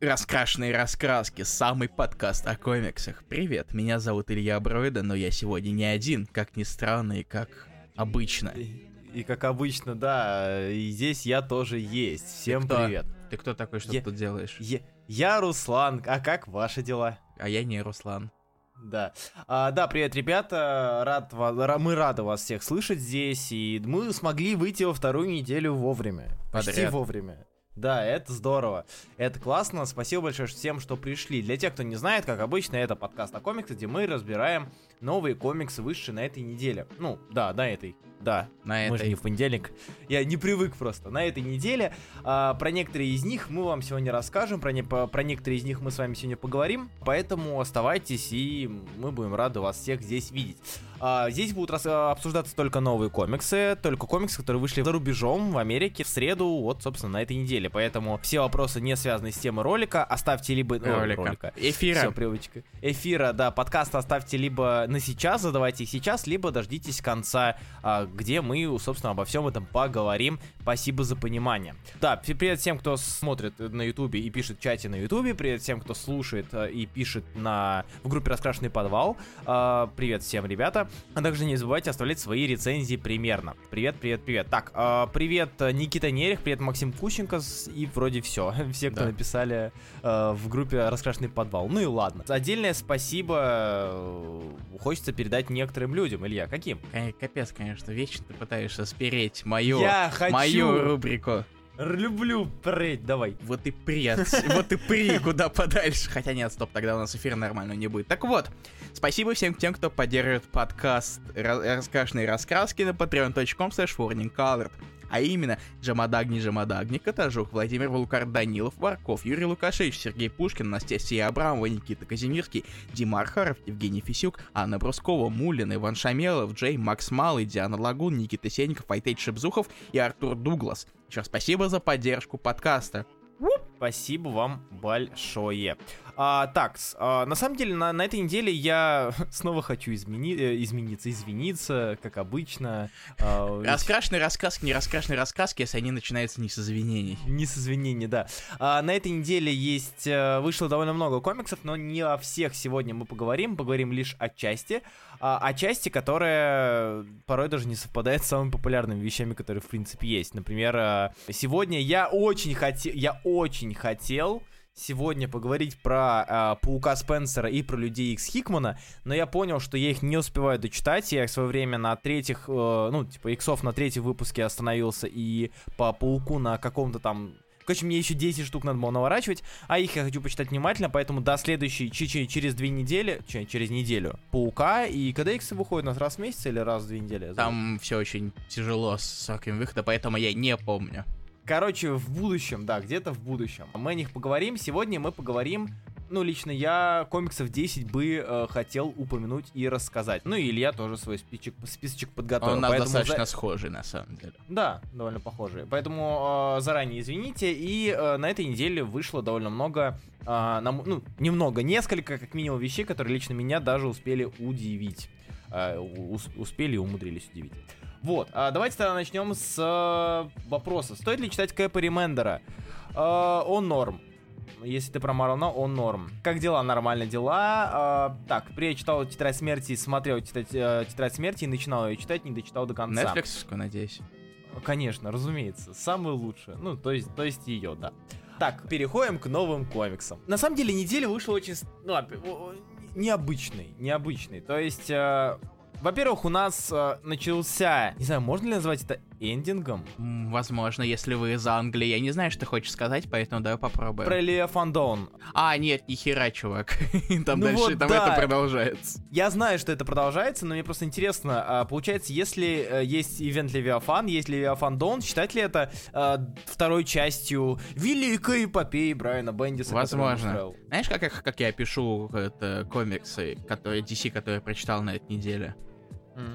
Раскрашенные раскраски, самый подкаст о комиксах. Привет, меня зовут Илья Броида, но я сегодня не один, как ни странно и как обычно. И, и как обычно, да, и здесь я тоже есть. Всем кто? привет. Ты кто такой, что Я- ты тут делаешь? Я, я Руслан, а как ваши дела? А я не Руслан. Да. А, да, привет, ребята. Рад ва- ра- мы рады вас всех слышать здесь. И мы смогли выйти во вторую неделю вовремя. Почти Подряд. вовремя. Да, это здорово. Это классно. Спасибо большое всем, что пришли. Для тех, кто не знает, как обычно, это подкаст о комиксах, где мы разбираем новые комиксы, вышедшие на этой неделе. Ну, да, на этой. Да, На мы же этой. не в понедельник. Я не привык просто. На этой неделе а, про некоторые из них мы вам сегодня расскажем, про, не, про некоторые из них мы с вами сегодня поговорим. Поэтому оставайтесь, и мы будем рады вас всех здесь видеть. А, здесь будут рас- обсуждаться только новые комиксы, только комиксы, которые вышли за рубежом в Америке в среду, вот, собственно, на этой неделе. Поэтому все вопросы, не связанные с темой ролика, оставьте либо... ну, Ролика. Эфира. Всё, привычка. Эфира, да, подкаст оставьте либо на сейчас, задавайте их сейчас, либо дождитесь конца, а, где мы, собственно, обо всем этом поговорим. Спасибо за понимание. Да, привет всем, кто смотрит на ютубе и пишет в чате на ютубе, привет всем, кто слушает э, и пишет на в группе «Раскрашенный подвал». А, Привет всем, ребята. А также не забывайте оставлять свои рецензии примерно. Привет, привет, привет. Так, а, привет э, Никита Нерех, привет Максим Кущенко и вроде все. Все, кто Да. написали э, в группе «Раскрашенный подвал». Ну и ладно. Отдельное спасибо э, хочется передать некоторым людям. Илья, каким? Капец, конечно, вечно ты пытаешься спереть мою, Я хочу! мою рубрику. Люблю прыть, давай. Вот и при, от- вот и при куда подальше. Хотя нет, стоп, тогда у нас эфир нормально не будет. Так вот, спасибо всем тем, кто поддерживает подкаст «Ра- «Раскрашенные раскраски» на patreon.com slash warningcolored. А именно, Джамадагни Джамадагни, Катажук, Владимир Вулкар, Данилов, Варков, Юрий Лукашевич, Сергей Пушкин, Анастасия Абрамова, Никита Казимирский, Дима Архаров, Евгений Фисюк, Анна Брускова, Мулин, Иван Шамелов, Джей, Макс Малый, Диана Лагун, Никита Сенников, Айтейт Шипзухов и Артур Дуглас. Еще спасибо за поддержку подкаста. Спасибо вам большое. А, так, а, на самом деле, на, на этой неделе я снова хочу измени- э, измениться, извиниться, как обычно. А, ведь- Раскрашенные рассказки, не раскрашенные рассказки, если они начинаются не с извинений. Не с извинений, да. А, на этой неделе есть э, вышло довольно много комиксов, но не о всех сегодня мы поговорим. Поговорим лишь о части. А, о части, которая порой даже не совпадает с самыми популярными вещами, которые в принципе есть. Например, э, сегодня я очень хотел, я очень хотел сегодня поговорить про э, Паука Спенсера и про Людей Икс Хикмана, но я понял, что я их не успеваю дочитать, я в свое время на третьих, э, ну, типа, Иксов на третьем выпуске остановился, и по Пауку на каком-то там... Короче, мне еще 10 штук надо было наворачивать, а их я хочу почитать внимательно, поэтому до следующей, через две недели, че- через неделю, Паука, и когда иксы выходят, у нас раз в месяц или раз в две недели? Там все очень тяжело с сроками выхода, поэтому я не помню. Короче, в будущем, да, где-то в будущем. Мы о них поговорим. Сегодня мы поговорим, ну, лично я комиксов 10 бы э, хотел упомянуть и рассказать. Ну, и Илья тоже свой списочек, списочек подготовил. Он у нас достаточно за- схожий, на самом деле. Да, довольно похожие. Поэтому э, заранее извините. И э, на этой неделе вышло довольно много, э, нам- ну, немного, несколько, как минимум, вещей, которые лично меня даже успели удивить. Э, ус- успели и умудрились удивить. Вот, а давайте тогда начнем с э, вопроса. Стоит ли читать Кэпа Ремендера? Э, он норм. Если ты про Марона, он норм. Как дела? Нормально дела. Э, так, при я читал Тетрадь Смерти, смотрел Тетрадь, э, Тетрадь Смерти и начинал ее читать, не дочитал до конца. Netflix, надеюсь. Конечно, разумеется, самое лучшее. Ну, то есть, то есть ее, да. Так, переходим к новым комиксам. На самом деле, неделя вышла очень, ну, о, необычный, необычный. То есть, э, во-первых, у нас э, начался, не знаю, можно ли назвать это эндингом? Возможно, если вы из Англии. Я не знаю, что хочешь сказать, поэтому давай попробуем. Про Леофандон. А, нет, ни хера, чувак. Там Ну дальше, вот там да. это продолжается. Я знаю, что это продолжается, но мне просто интересно, а, получается, если э, есть ивент Левиафан, есть Левиафан Дон, считать ли это э, второй частью великой эпопеи Брайана Бендиса? Возможно. Знаешь, как, я- как я пишу это, комиксы, которые DC, которые я прочитал на этой неделе?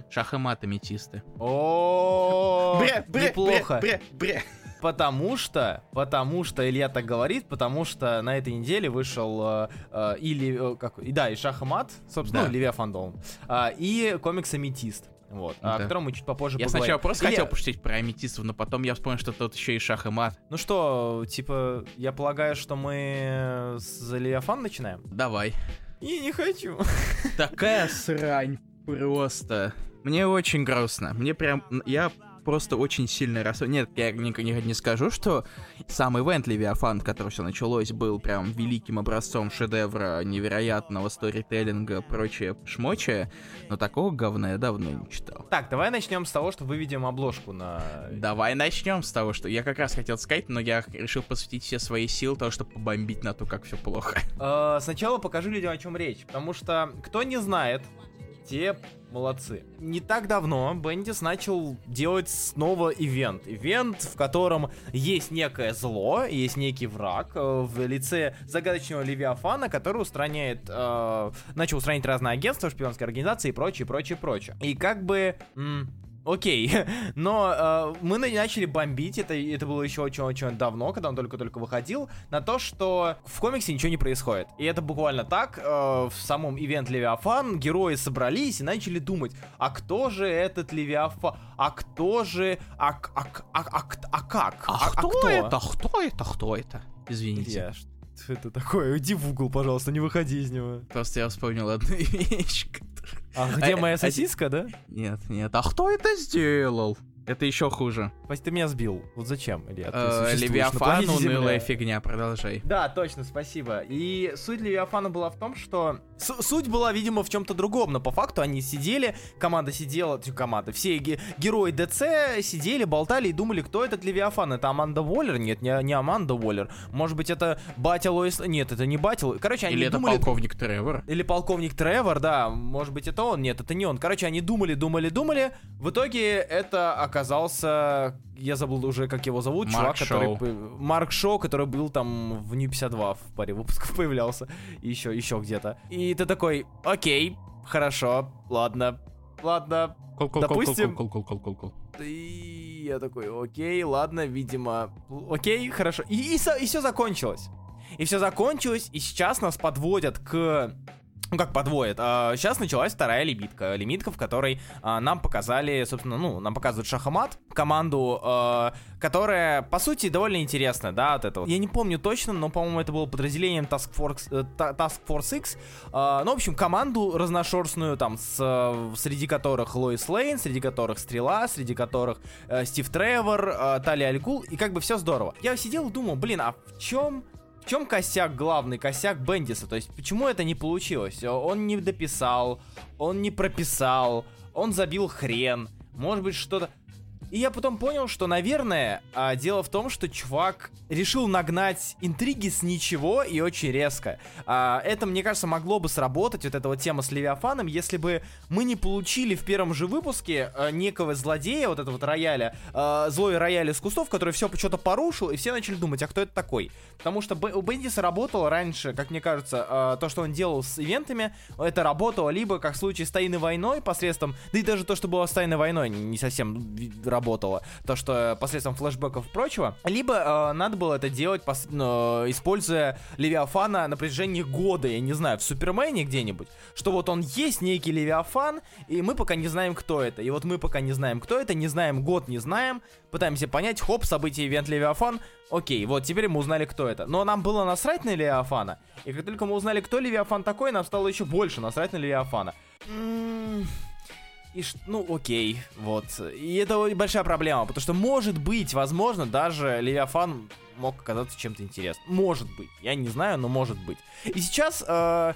Шах и мат, аметисты. О, Бре, бре, неплохо. бре, бре. Потому что, потому что Илья так говорит, потому что на этой неделе вышел э, э, или э, как, и да, и Шах и Мат, собственно, Да. ну, Левиафан а, и комикс Аметист. Вот, Да. о котором мы чуть попозже Я поговорим. сначала просто Илья, хотел пошутить про аметистов, но потом я вспомнил, что тут еще и шах и мат. Ну что, типа, я полагаю, что мы с Левиафан начинаем? Давай. Я не хочу. Такая срань просто. Мне очень грустно. Мне прям... Я просто очень сильно рас... Нет, я не, не- не скажу, что сам ивент Левиафан, который все началось, был прям великим образцом шедевра, невероятного сторителлинга, прочее шмочее, но такого говна я давно не читал. Так, давай начнем с того, что выведем обложку на... Давай начнем с того, что я как раз хотел сказать, но я решил посвятить все свои силы того, чтобы побомбить на то, как все плохо. Э, сначала покажу людям, о чем речь, потому что кто не знает, те молодцы. Не так давно Бендис начал делать снова ивент. Ивент, в котором есть некое зло, есть некий враг э, в лице загадочного Левиафана, который устраняет, э, начал устранять разные агентства, шпионские организации и прочее, прочее, прочее. И как бы... м, Окей, но э, мы на- начали бомбить, это, это было еще очень-очень давно, когда он только-только выходил, на то, что в комиксе ничего не происходит. И это буквально так, э, в самом ивент Левиафан герои собрались и начали думать, а кто же этот Левиафан, а кто же, а, к- а, к- а, а к- а как? А, кто, это? Кто это? Кто это? Извините. Я, это такое? Иди в угол, пожалуйста, не выходи из него. Просто я вспомнил одну вещь. А где А, моя а, сосиска, да? Нет, нет. А кто это сделал? Это еще хуже. Спасибо, ты меня сбил. Вот зачем, Илья? Э, Левиафан, унылая Земля. фигня, продолжай. Да, точно, спасибо. И суть Левиафана была в том, что... С- суть была, видимо, в чем-то другом, но по факту они сидели, команда сидела, команда, все ге- герои ДЦ сидели, болтали и думали, кто этот Левиафан. Это Аманда Уоллер? Нет, не, не Аманда Уоллер. Может быть, это батя Лоис... Нет, это не батя. Короче, они Или это думали... полковник Тревор? Или полковник Тревор, да, может быть это он, нет, это не он. Короче, они думали, думали, думали. В итоге это оказался, я забыл уже, как его зовут, Марк чувак, который... Шоу. по- Марк Шоу, который был там в Нью 52 в паре выпусков появлялся. И еще, еще где-то. И ты такой, окей, хорошо, ладно, ладно. Кол, кол, Допустим- кол, кол, кол, кол, кол, кол. И я такой, окей, ладно, видимо, окей, хорошо. И, и, все закончилось. И все закончилось, и сейчас нас подводят к... Ну, как подводят. а, сейчас началась вторая лимитка. Лимитка, в которой а, нам показали, собственно, ну, нам показывают Шахмат, команду, а, которая, по сути, довольно интересная, да, от этого. Я не помню точно, но, по-моему, это было подразделением Task Force, э, Task Force X. Ну, в общем, команду разношерстную, там, с, э, среди которых Лоис Лейн, среди которых Стрела, среди которых э, Стив Тревор, Тали Алькул, и как бы все здорово. Я сидел и думал, блин, а в чем в чем косяк главный, косяк Бендиса? То есть, почему это не получилось? Он не дописал, он не прописал, он забил хрен, может быть, что-то... И я потом понял, что, наверное, а, дело в том, что чувак решил нагнать интриги с ничего и очень резко. А, это, мне кажется, могло бы сработать, вот эта вот тема с Левиафаном, если бы мы не получили в первом же выпуске а, некого злодея, вот этого вот рояля, а, злой рояль из кустов, который все что-то порушил, и все начали думать, а кто это такой? Потому что у Бендиса работало раньше, как мне кажется, а, то, что он делал с ивентами, это работало либо как в случае с Тайной войной посредством, да и даже то, что было с Тайной войной, не совсем ви- работало, то, что посредством флешбеков и прочего, либо э, надо было это делать, пос- э, используя Левиафана на протяжении года, я не знаю, в Супермене где-нибудь, что вот он есть некий Левиафан, и мы пока не знаем, кто это. И вот мы пока не знаем, кто это, не знаем год, не знаем, пытаемся понять, хоп, событие, ивент Левиафан, окей, вот теперь мы узнали, кто это. Но нам было насрать на Левиафана, и как только мы узнали, кто Левиафан такой, нам стало еще больше насрать на Левиафана. И ну, окей, вот. И это большая проблема, потому что, может быть, возможно, даже Левиафан мог оказаться чем-то интересным. Может быть. Я не знаю, но может быть. И сейчас э,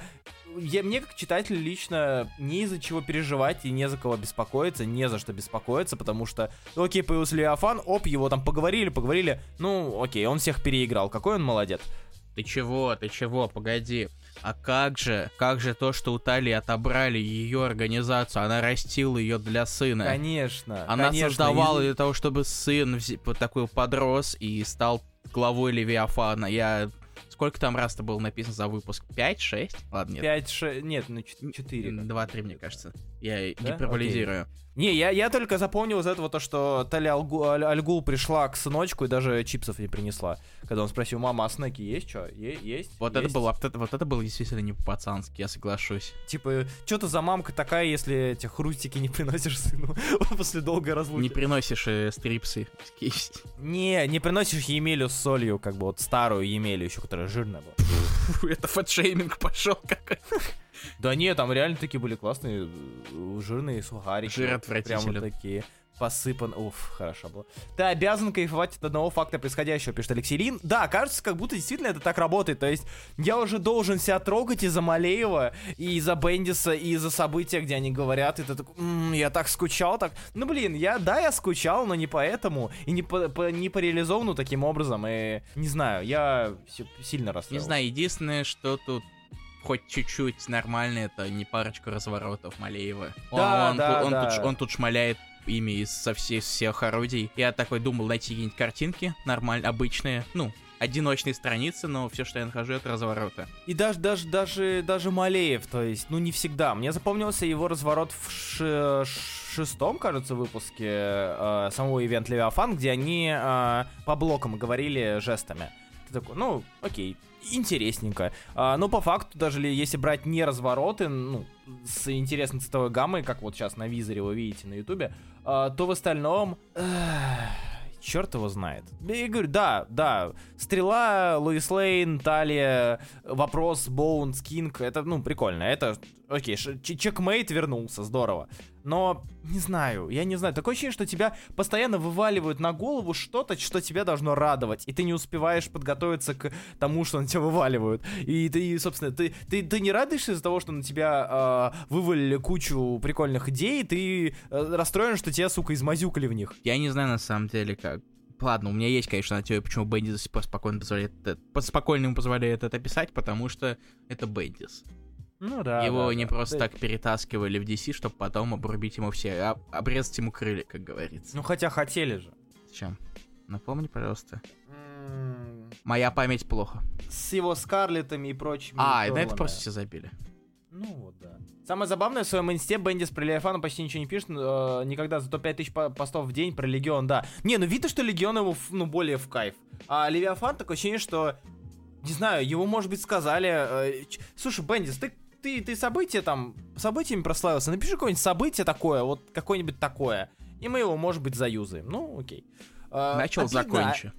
я, мне, как читателю, лично не из-за чего переживать и не за кого беспокоиться, не за что беспокоиться, потому что, ну, окей, появился Левиафан, оп, его там поговорили, поговорили, ну, окей, он всех переиграл, какой он молодец. Ты чего, ты чего, погоди. А как же, как же то, что у Талии отобрали ее организацию, она растила ее для сына. Конечно, Она конечно, создавала для того, чтобы сын вз- вот такой подрос и стал главой Левиафана. Я Сколько там раз-то было написано за выпуск? 5, 6? Ладно, нет. 5, 6, нет, ну 4. 2-3, мне кажется. Я Да? гиперболизирую. Не, я, я только запомнил из этого то, что Таля Алгу- Аль- Альгул пришла к сыночку и даже чипсов не принесла. Когда он спросил, мама, а снеки есть что? есть? Вот это Есть?» было, вот это, вот это было действительно не по-пацански, я соглашусь. Типа, что ты за мамка такая, если эти хрустики не приносишь сыну после долгой разлуки? Не приносишь э, стрипсы. Не, не приносишь Емелю с солью, как бы вот старую Емелю еще, которая жирная была. Фу, Это фэтшейминг пошел какой. Да не, там реально такие были классные, э, жирные сухарики. Жир отвратителен. вот такие. Посыпан. Уф, хорошо было. Ты обязан кайфовать от одного факта происходящего, пишет Алексей Лин. Да, кажется, как будто действительно это так работает. То есть я уже должен себя трогать из-за Малеева, и из-за Бендиса, и из-за события, где они говорят, и ты такой, «М, я так скучал, так. Ну, блин, я, да, я скучал, но не поэтому, и не по, по- не по реализованну таким образом, и не знаю, я си- сильно расстроился. Не знаю, единственное, что тут хоть чуть-чуть нормально, это не парочку разворотов Малеева. Он, Да, он, да, тут, он, да. тут, он тут шмаляет ими из со всех, всех орудий. Я такой думал найти какие-нибудь картинки нормально, обычные, ну, одиночные страницы, но все, что я нахожу, это развороты. И даже, даже, даже, даже Малеев, то есть, ну не всегда. Мне запомнился его разворот в ш- шестом, кажется, выпуске э, самого ивент Левиафан, где они э, по блокам говорили жестами. Ты такой, ну, окей, интересненько. А, но по факту, даже ли, если брать не развороты, ну, с интересной цветовой гаммой, как вот сейчас на визоре вы видите на ютубе, а, то в остальном... Черт его знает. Я говорю, да, да. Стрела, Луис Лейн, Талия, вопрос, Боунс, Кинг. Это, ну, прикольно. Это, окей, чекмейт вернулся, здорово. Но, не знаю, я не знаю. Такое ощущение, что тебя постоянно вываливают на голову что-то, что тебя должно радовать. И ты не успеваешь подготовиться к тому, что на тебя вываливают. И ты, собственно, ты, ты, ты не радуешься из-за того, что на тебя э, вывалили кучу прикольных идей, ты э, расстроен, что тебя, сука, измазюкали в них. Я не знаю на самом деле как. Ладно, у меня есть, конечно, на теория, почему Бендис спокойно позволяет это, по- спокойно ему позволяет это писать, потому что это Бендис. Ну да. Его да, не да. просто Да. так перетаскивали в DC, чтобы потом обрубить ему все, а- обрезать ему крылья, как говорится. Ну хотя хотели же. Чем? Напомни, пожалуйста. Моя память плохо. С его Скарлетами и прочими. А, на это просто все забили. Ну вот, да. Самое забавное, в своем инсте Бендис про Левиафана почти ничего не пишет, э, никогда, зато 5000 по- постов в день про Легион, да. Не, ну видно, что Легион ему, ну, более в кайф. А Левиафан, такое ощущение, что, не знаю, его, может быть, сказали, э, ч- слушай, Бендис, ты, ты, ты события там, событиями прославился, напиши какое-нибудь событие такое, вот какое-нибудь такое, и мы его, может быть, заюзаем. Ну, окей. Э, Начал, обидно, закончи.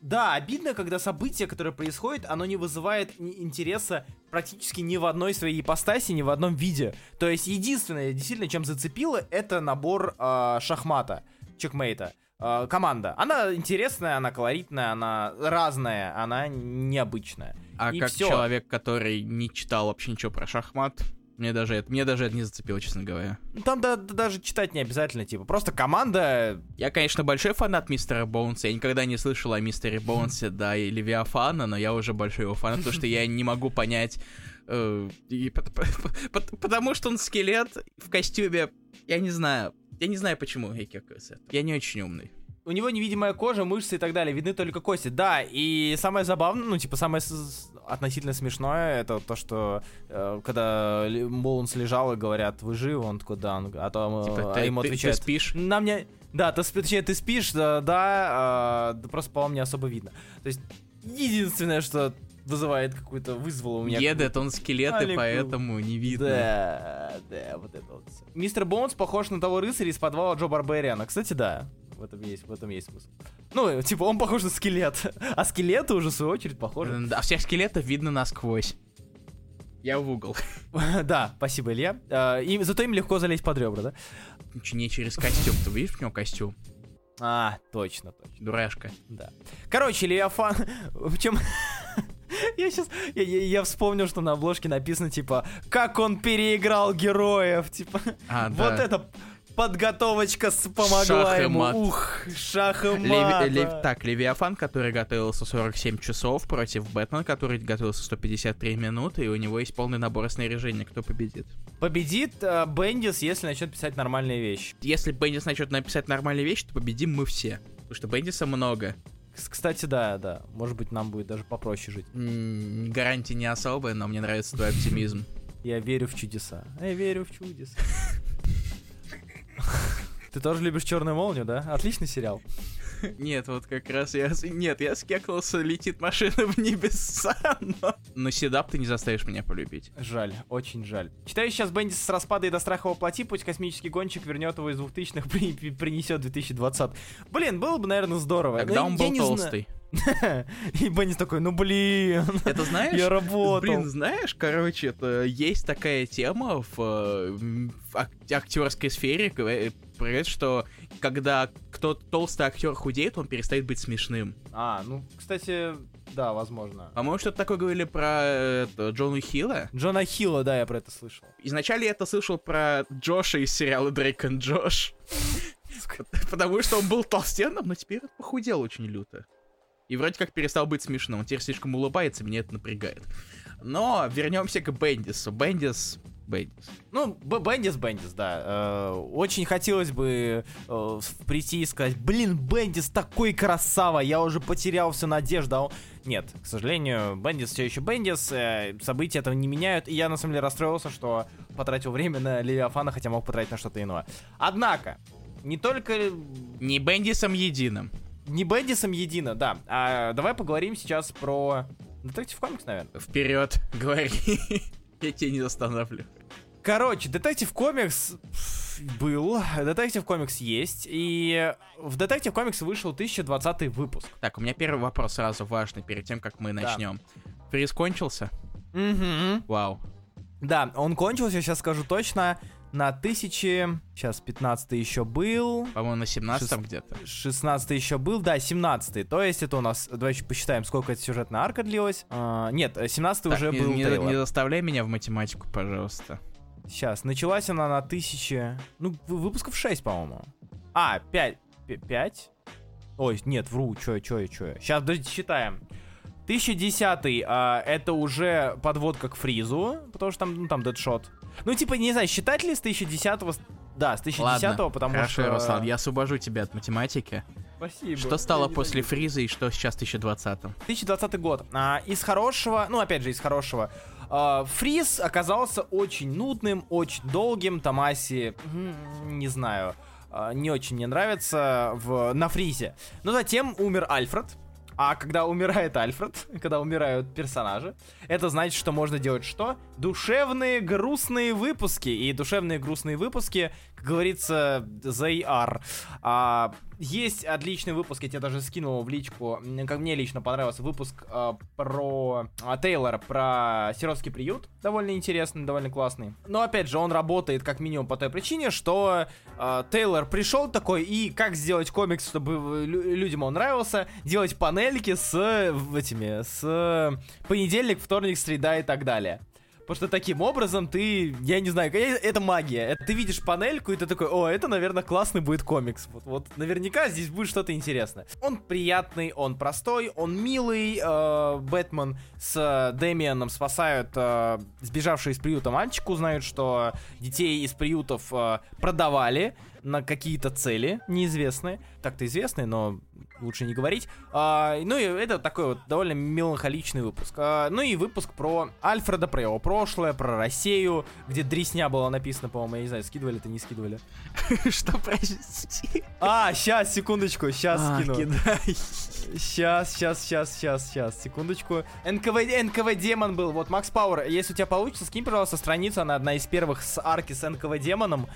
да, обидно, когда событие, которое происходит, оно не вызывает интереса практически ни в одной своей ипостаси, ни в одном виде. То есть единственное, действительно, чем зацепило, это набор э, шахмата, чекмейта. Э, команда. Она интересная, она колоритная, она разная, она необычная. А и как всё. человек, который не читал вообще ничего про шахмат, мне даже это, мне даже это не зацепило, честно говоря. Ну, Там да- да даже читать не обязательно, типа, просто команда... Я, конечно, большой фанат мистера Боунса. Я никогда не слышал о мистере Боунсе, да, и Левиафана, но я уже большой его фанат, потому что я не могу понять... э, потому что он скелет в костюме. Я не знаю. Я не знаю, почему я кекаюсь. Я не очень умный. У него невидимая кожа, мышцы и так далее, видны только кости. Да, и самое забавное, ну, типа, самое с- относительно смешное, это то, что э, когда Боланс лежал и говорят, вы живы, он такой, да, он- а то э, Типа, а ты, ему ты- ты спишь? на мне... Да, ты, точнее, ты спишь, да, да, а, да просто, по-моему, не особо видно. То есть, единственное, что вызывает какую-то, вызвало у меня... Едет он скелет, и Алику. поэтому не видно. Да, да, вот это вот. Мистер Боунс похож на того рыцаря из подвала Джо Барбериана. Кстати, да. В этом есть, в этом есть смысл. Ну, типа, он похож на скелет. А скелеты уже, в свою очередь, похожи. А всех скелетов видно насквозь. Я в угол. Да, спасибо, Илья. А, И зато им легко залезть под ребра, да? Не через костюм. Ты видишь у него костюм? А, точно, точно, Дурашка. да. Короче, Левиафан... В чем... Я сейчас... Я, я- я вспомнил, что на обложке написано, типа, как он переиграл героев, типа... А, Вот да. это подготовочка помогла Шах ему. мат. Ух, шах и Леви- мат, Лев-. Так, Левиафан, который готовился 47 часов против Бэтмена, который готовился 153 минуты, и у него есть полный набор снаряжения, кто победит. Победит э, Бендис, если начнет писать нормальные вещи. Если Бендис начнет написать нормальные вещи, то победим мы все. Потому что Бендиса много. Кс- Кстати, да, да. Может быть, нам будет даже попроще жить. М, Гарантия не особая, но мне нравится твой оптимизм. Я верю в чудеса. Я верю в чудеса. Ты тоже любишь черную молнию, да? Отличный сериал. Нет, вот как раз я... Нет, я скекнулся, летит машина в небеса, но... Но седап ты не заставишь меня полюбить. Жаль, очень жаль. Читаю сейчас Бендис с распада и до страха воплоти, пусть космический гонщик вернет его из 2000-х, при- при- принесет 2020. Блин, было бы, наверное, здорово. Когда Но он был толстый. И Бендис такой, ну блин, Это знаешь? я работал. Блин, знаешь, короче, это есть такая тема в, э, в ак- актерской сфере, говорит, что когда кто-то толстый актер худеет, он перестает быть смешным. А, ну, кстати, да, возможно. По-моему, что-то такое говорили про это, Джона Хилла. Джона Хилла, да, я про это слышал. Изначально я это слышал про Джоша из сериала Дрейк и Джош. Потому что он был толстенным, но теперь он похудел очень люто. И вроде как перестал быть смешным. Он теперь слишком улыбается, меня это напрягает. Но вернемся к Бендису. Бендис... Бендис. Ну, Бендис, Бендис, да. Э, очень хотелось бы э, прийти и сказать, блин, Бендис такой красава, я уже потерял всю надежду. а он-» Нет, к сожалению, Бендис все еще Бендис, э, события этого не меняют, и я на самом деле расстроился, что потратил время на Левиафана, хотя мог потратить на что-то иное. Однако, не только Не Бендисом единым. Не Бендисом едино, да. А давай поговорим сейчас про Detective Comics, наверное. Вперед, говори. Я тебя не останавливаю. Короче, Detective Comics был, Detective Comics есть, и в Detective Comics вышел 1020 выпуск. Так, у меня первый вопрос сразу важный, перед тем, как мы начнем. Фриз кончился? Угу. Вау. Да, он кончился, сейчас скажу точно, на 1000... Сейчас, 15 еще был, По-моему, на 17 Шест- где-то. 16 еще был, да, 17 То есть это у нас, давайте посчитаем, сколько эта сюжетная арка длилась. А, нет, 17 Так, уже не, был не- трейлер. не заставляй меня в математику, пожалуйста. Сейчас, началась она на 1000... Ну, вы- выпусков 6, по-моему. А, 5. 5? Ой, нет, вру, чё, чё, чё. Сейчас, подождите, считаем. 1010 а, это уже подводка к фризу, потому что там, ну, там дедшот. Ну, типа, не знаю, считать ли с 1010 с- Да, с 1010 Ладно, потому хорошо, что... Руслан, я освобожу тебя от математики. Спасибо. Что стало после знаю. Фриза и что сейчас в 2020 2020 год. А, из хорошего, ну опять же из хорошего, а, Фриз оказался очень нудным, очень долгим. Томаси, м, не знаю, а, не очень мне нравится в, на Фризе. Но затем умер Альфред. А когда умирает Альфред, когда умирают персонажи, это значит, что можно делать что? Душевные грустные выпуски. И душевные грустные выпуски, говорится, they are. А, есть отличный выпуск, я тебе даже скинул в личку. Как мне лично понравился выпуск а, про а, Тейлора, про сиротский приют. Довольно интересный, довольно классный. Но опять же, он работает как минимум по той причине, что а, Тейлор пришел такой, и как сделать комикс, чтобы лю- людям он нравился, делать панельки с этими, с понедельник, вторник, среда и так далее. Потому что таким образом ты, я не знаю, это магия. Ты видишь панельку, и ты такой, о, это, наверное, классный будет комикс. Вот, вот наверняка здесь будет что-то интересное. Он приятный, он простой, он милый. э, Бэтмен с э, Дэмианом спасают э, сбежавшие из приюта мальчик, узнают, что детей из приютов э, продавали на какие-то цели неизвестные. Так-то известные, но лучше не говорить. А, ну и это такой вот довольно меланхоличный выпуск. А, ну и выпуск про Альфреда, про его прошлое, про Россию, где дресня было написано, по-моему, я не знаю, скидывали это, не скидывали. Что, прости? А, сейчас, секундочку, сейчас А, скину. Сейчас, сейчас, сейчас, сейчас, сейчас, секундочку. НКВ, НКВ Демон был. Вот, Макс Пауэр, если у тебя получится, скинь, пожалуйста, страницу. Она одна из первых с арки с НКВ Демоном.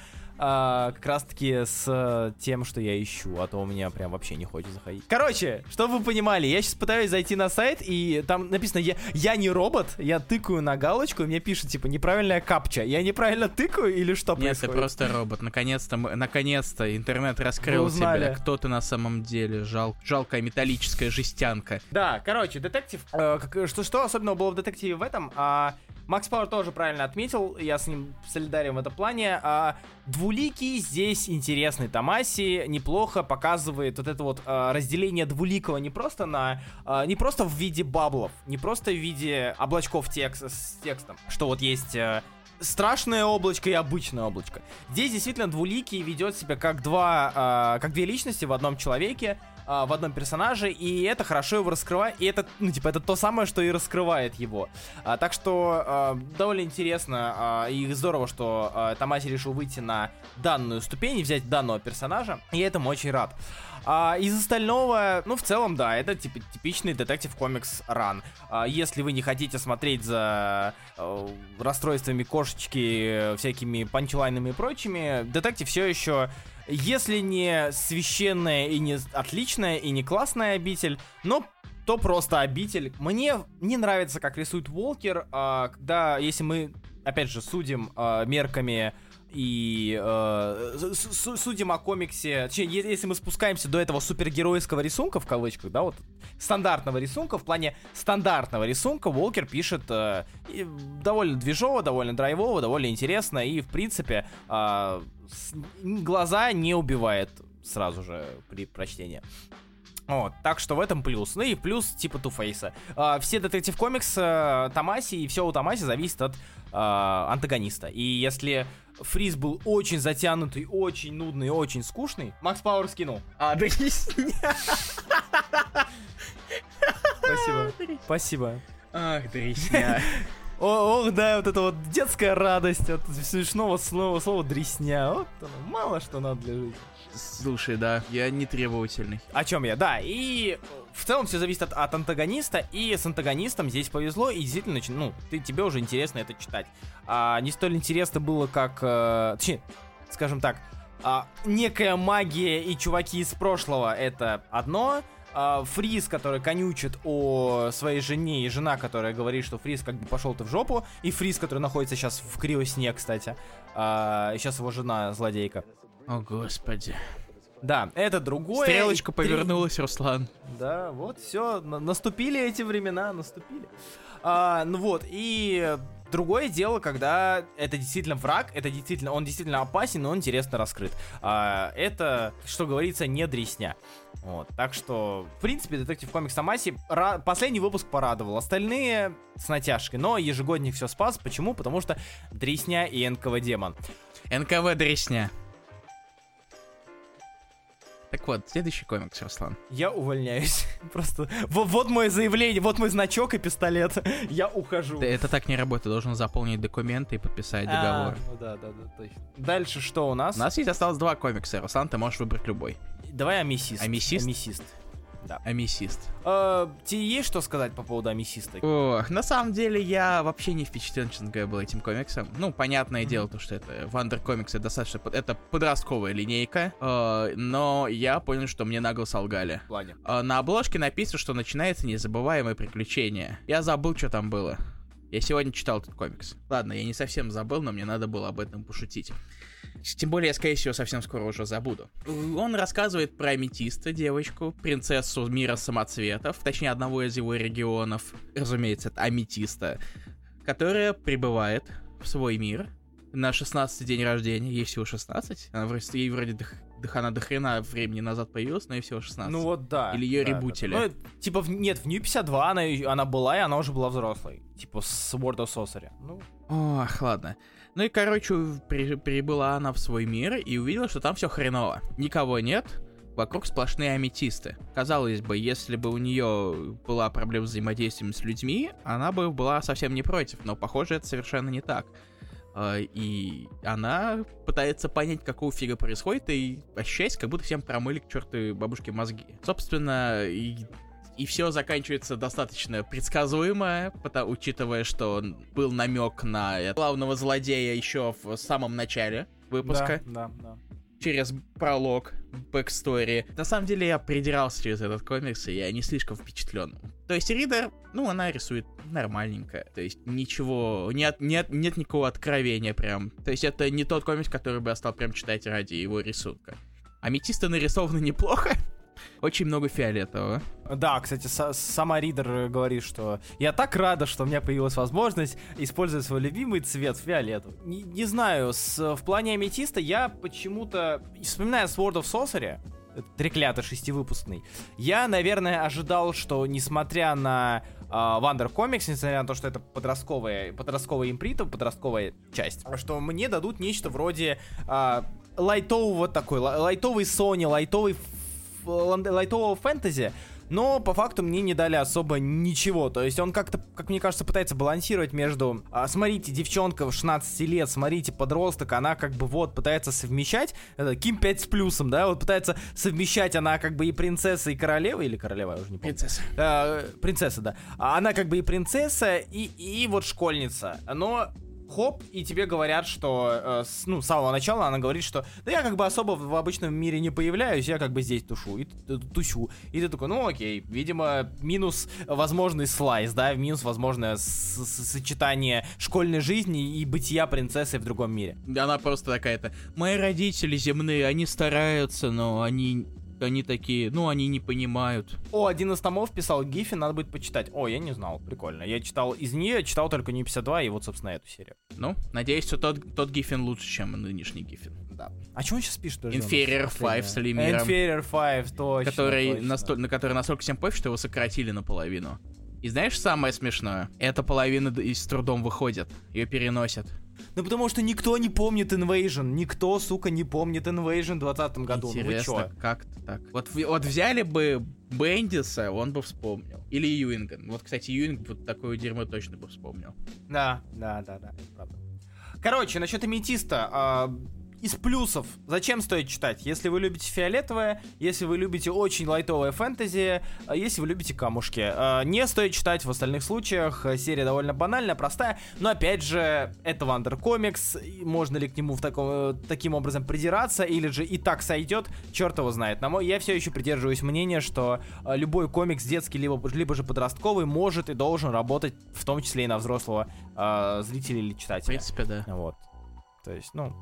А, как раз таки с э, тем, что я ищу, а то у меня прям вообще не хочет заходить. Короче, чтобы вы понимали, я сейчас пытаюсь зайти на сайт, и там написано, я, я не робот, я тыкаю на галочку, и мне пишут, типа, неправильная капча. Я неправильно тыкаю или что Нет, ты происходит? просто робот. Наконец-то, мы- наконец-то интернет раскрыл тебя. Кто ты на самом деле? Жал, жалкая металлическая жестянка. Да, короче, детектив. э, как- что, что особенного было в детективе в этом? А, Макс Пауэр тоже правильно отметил, я с ним солидарен в этом плане. А, двуликий здесь интересный. Томаси неплохо показывает вот это вот а, разделение двуликого не просто на а, не просто в виде баблов, не просто в виде облачков текст, с текстом, что вот есть э, страшное облачко и обычное облачко. Здесь действительно двуликий ведет себя как два, а, как две личности в одном человеке. А, в одном персонаже, и это хорошо его раскрывает, и это, ну, типа, это то самое, что и раскрывает его. А, так что а, довольно интересно а, и здорово, что а, Томаси решил выйти на данную ступень и взять данного персонажа, и я этому очень рад. А, из остального, ну, в целом, да, это типа типичный детектив комикс ран. Если вы не хотите смотреть за а, расстройствами кошечки, всякими панчлайнами и прочими, детектив все еще если не священная и не отличная и не классная обитель, но то просто обитель. Мне не нравится, как рисует Волкер, а, когда, если мы, опять же, судим а, мерками и э, судим о комиксе, точнее, если мы спускаемся до этого супергеройского рисунка, в кавычках, да, вот стандартного рисунка, в плане стандартного рисунка Волкер пишет э, довольно движово, довольно драйвово, довольно интересно, и, в принципе, э, глаза не убивает сразу же при прочтении. Вот, так что в этом плюс. Ну и плюс типа Туфейса. А, все детектив комикс а, Тамаси и все у Тамаси зависит от а, антагониста. И если Фриз был очень затянутый, очень нудный, очень скучный, Макс Пауэр скинул. А, да Спасибо. Спасибо. Ах, дресня. Ох, да, вот это вот детская радость от смешного слова, слова дресня. Вот оно, мало что надо для жизни. Слушай, да, я не требовательный. О чем я? Да, и в целом все зависит от, от антагониста, и с антагонистом здесь повезло, и действительно, ну, ты, тебе уже интересно это читать. А, не столь интересно было, как, э, точнее, скажем так, а, некая магия и чуваки из прошлого это одно, а, Фриз, который конючит о своей жене, и жена, которая говорит, что Фриз как бы пошел ты в жопу, и Фриз, который находится сейчас в криосне, кстати, а, сейчас его жена злодейка. О, господи. Да, это другое. Стрелочка повернулась, Руслан. Да, вот, все, наступили эти времена, наступили. А, ну вот, и Другое дело, когда это действительно враг, это действительно, он действительно опасен, но он интересно раскрыт. А, это, что говорится, не дресня. Вот, так что, в принципе, Детектив Комикс Амаси последний выпуск порадовал. Остальные с натяжкой, но ежегодник все спас. Почему? Потому что дресня и НКВ Демон. НКВ дресня. Так вот, следующий комикс, Руслан. Я увольняюсь. Просто вот, вот мое заявление, вот мой значок и пистолет. Я ухожу. Да, это так не работает. Ты должен заполнить документы и подписать а, договор. А, ну да, да, да, точно. Дальше что у нас? У нас есть осталось два комикса. Руслан, ты можешь выбрать любой. Давай Amethyst. Amethyst? Amethyst. Да. Amethyst. Э, тебе есть что сказать по поводу Amethyst а? Ох, на самом деле я вообще не впечатлен, честно говоря, был этим комиксом. Ну, понятное mm-hmm. дело, то, что это Wonder Comics, это достаточно... Это подростковая линейка, э, но я понял, что мне нагло солгали. Ладно. Э, на обложке написано, что начинается незабываемое приключение. Я забыл, что там было. Я сегодня читал этот комикс. Ладно, я не совсем забыл, но мне надо было об этом пошутить. Тем более, я, скорее всего, совсем скоро уже забуду. Он рассказывает про аметиста, девочку, принцессу мира самоцветов, точнее, одного из его регионов, разумеется, это аметиста, которая прибывает в свой мир на 16 день рождения, ей всего 16, она, ей вроде она до хрена времени назад появилась, но ей всего 16. Ну вот да. Или ее да, ребутили. Да, да. Ну, типа, нет, в New 52 она, она была, и она уже была взрослой. Типа с World of Sorcery. Ну. Ох, ладно. Ну и, короче, при, прибыла она в свой мир и увидела, что там все хреново. Никого нет, вокруг сплошные аметисты. Казалось бы, если бы у нее была проблема с взаимодействием с людьми, она бы была совсем не против, но похоже, это совершенно не так. А, и она пытается понять, какого фига происходит, и ощущается, как будто всем промыли к черту бабушке мозги. Собственно, и и все заканчивается достаточно предсказуемо, потому, учитывая, что был намек на главного злодея еще в самом начале выпуска. Да, да, да. Через пролог, backstory. На самом деле я придирался через этот комикс, и я не слишком впечатлен. То есть Ридер, ну, она рисует нормальненько. То есть ничего, нет, нет, нет никакого откровения прям. То есть это не тот комикс, который бы я стал прям читать ради его рисунка. Аметисты нарисованы неплохо, очень много фиолетового. Да, кстати, сама Ридер говорит, что я так рада, что у меня появилась возможность использовать свой любимый цвет фиолетовый. Не, не знаю, с, в плане аметиста я почему-то, вспоминая Sword of Sorcery, треклятый шестивыпускный, я, наверное, ожидал, что несмотря на Вандер uh, Комикс, несмотря на то, что это подростковая, подростковая имприта, подростковая часть, что мне дадут нечто вроде uh, лайтового такой, лайтовый Sony, лайтовый лайтового фэнтези, но по факту мне не дали особо ничего. То есть он как-то, как мне кажется, пытается балансировать между, а, смотрите, девчонка в 16 лет, смотрите, подросток, она как бы вот пытается совмещать, это Ким 5 с плюсом, да, вот пытается совмещать, она как бы и принцесса, и королева, или королева, я уже не помню. Принцесса. А, принцесса, да. А Она как бы и принцесса, и, и вот школьница. Но хоп, и тебе говорят, что, э, с, ну, с самого начала она говорит, что да я как бы особо в, в обычном мире не появляюсь, я как бы здесь тушу, и тусю. И ты такой, ну окей, видимо, минус возможный слайс, да, минус возможное сочетание школьной жизни и бытия принцессой в другом мире. Она просто такая-то. Мои родители земные, они стараются, но они они такие, ну, они не понимают. О, один из томов писал Гиффи, надо будет почитать. О, я не знал, прикольно. Я читал из нее, читал только не 52, и вот, собственно, эту серию. Ну, надеюсь, что тот, тот Гиффин лучше, чем нынешний Гиффин. Да. А что он сейчас пишет? Inferior последнее. 5 с Лемиром. Inferior 5, точно. который точно. настоль- на который настолько всем пофиг, что его сократили наполовину. И знаешь самое смешное? Эта половина и с трудом выходит. Ее переносят. Ну потому что никто не помнит Invasion. Никто, сука, не помнит Invasion в 2020 году. Ну вы Интересно, чё? как-то так. Вот, вот взяли бы Бендиса, он бы вспомнил. Или Юинга. Вот, кстати, Юинг вот такое дерьмо точно бы вспомнил. Да, да, да, да, правда. Короче, насчет Аметиста. а, из плюсов, зачем стоит читать? Если вы любите фиолетовое, если вы любите очень лайтовое фэнтези, а если вы любите камушки. А, Не стоит читать в остальных случаях, серия довольно банальная, простая, но опять же, это Wonder Comics, можно ли к нему в таком, э, таким образом придираться, или же и так сойдет, черт его знает. На мой, я все еще придерживаюсь мнения, что а, любой комикс детский, либо, либо же подростковый, может и должен работать, в том числе и на взрослого а, зрителя или В читателя. принципе, да. Вот. То есть, ну...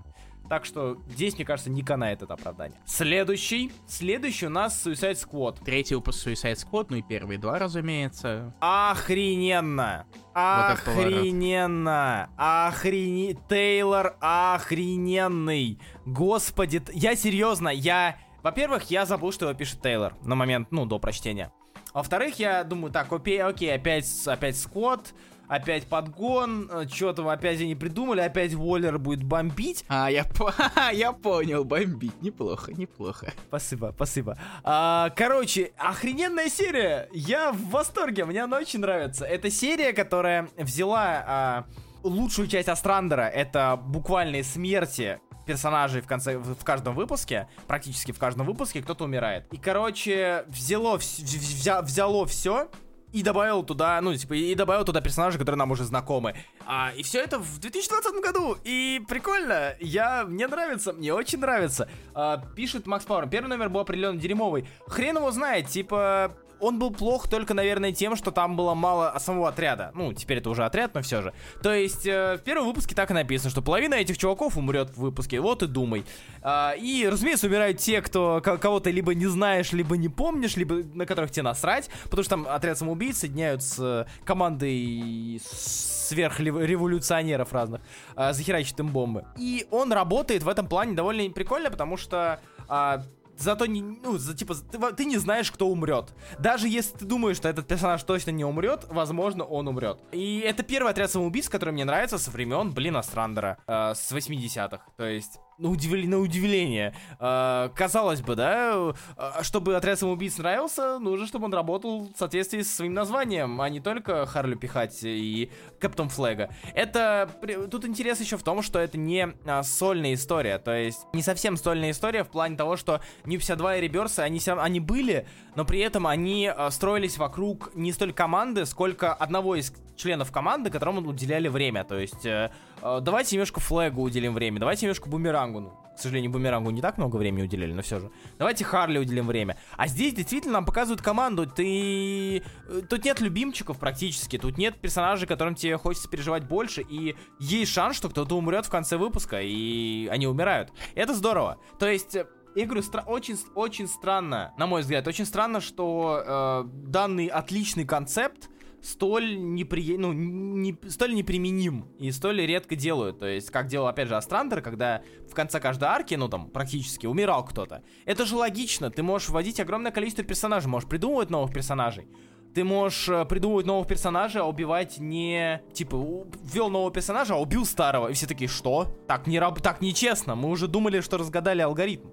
Так что здесь, мне кажется, не канает это оправдание. Следующий. Следующий у нас Suicide Squad. Третий выпуск Suicide Squad, ну и первые два, разумеется. Охрененно! Охрененно! Охрени... Тейлор охрененный! Господи, я серьезно, я... Во-первых, я забыл, что его пишет Тейлор на момент, ну, до прочтения. Во-вторых, я думаю, так, окей, окей, опять, опять сквот, опять подгон, что-то опять они придумали, опять Уоллер будет бомбить. А, я, по- я понял, бомбить. Неплохо, неплохо. Спасибо, спасибо. А, короче, охрененная серия. Я в восторге, мне она очень нравится. Это серия, которая взяла а, лучшую часть Астрандера. Это буквальные смерти персонажей в конце в, каждом выпуске, практически в каждом выпуске кто-то умирает. И, короче, взяло, взя- взяло все и добавил туда, ну, типа, и добавил туда персонажи, которые нам уже знакомы. А, и все это в 2020 году. И прикольно. Я, мне нравится, мне очень нравится. А, пишет Макс Пауэр. Первый номер был определенно дерьмовый. Хрен его знает, типа, он был плох только, наверное, тем, что там было мало самого отряда. Ну, теперь это уже отряд, но все же. То есть, э, в первом выпуске так и написано, что половина этих чуваков умрет в выпуске. Вот и думай. А, и, разумеется, умирают те, кто ко- кого ты либо не знаешь, либо не помнишь, либо на которых тебе насрать. Потому что там отряд самоубийц соединяют с э, командой сверхреволюционеров разных, а, захерачат им бомбы. И он работает в этом плане довольно прикольно, потому что а, Зато не, ну, за, типа, ты, ты не знаешь, кто умрет. Даже если ты думаешь, что этот персонаж точно не умрет, возможно, он умрет. И это первый отряд самоубийц, который мне нравится со времен, блин, Астрандера, э, с 80-х. То есть, на, удивле- на удивление. Э, казалось бы, да, э, чтобы отряд самоубийц нравился, нужно, чтобы он работал в соответствии со своим названием, а не только Харлю пихать и Каптон Флэга. Это... Тут интерес еще в том, что это не а, сольная история, то есть не совсем сольная история в плане того, что New 52 и Реберсы, они, они были, но при этом они а, строились вокруг не столь команды, сколько одного из членов команды, которому уделяли время. То есть э, э, давайте немножко Флэгу уделим время, давайте немножко Бумерангу. Ну, к сожалению, Бумерангу не так много времени уделили, но все же. Давайте Харли уделим время. А здесь действительно нам показывают команду. Ты... э, Тут нет любимчиков практически. Тут нет персонажей, которым тебе хочется переживать больше. И есть шанс, что кто-то умрет в конце выпуска, и они умирают. Это здорово. То есть... Я говорю, стра- очень, очень странно, на мой взгляд, очень странно, что э, данный отличный концепт столь, непри... ну, не... столь неприменим и столь редко делают. То есть, как делал, опять же, Астрандер, когда в конце каждой арки, ну, там, практически умирал кто-то. Это же логично. Ты можешь вводить огромное количество персонажей, можешь придумывать новых персонажей. Ты можешь э, придумывать новых персонажей, а убивать не... Типа, ввел нового персонажа, а убил старого. И все такие, что? Так, не раб... так нечестно. Мы уже думали, что разгадали алгоритм.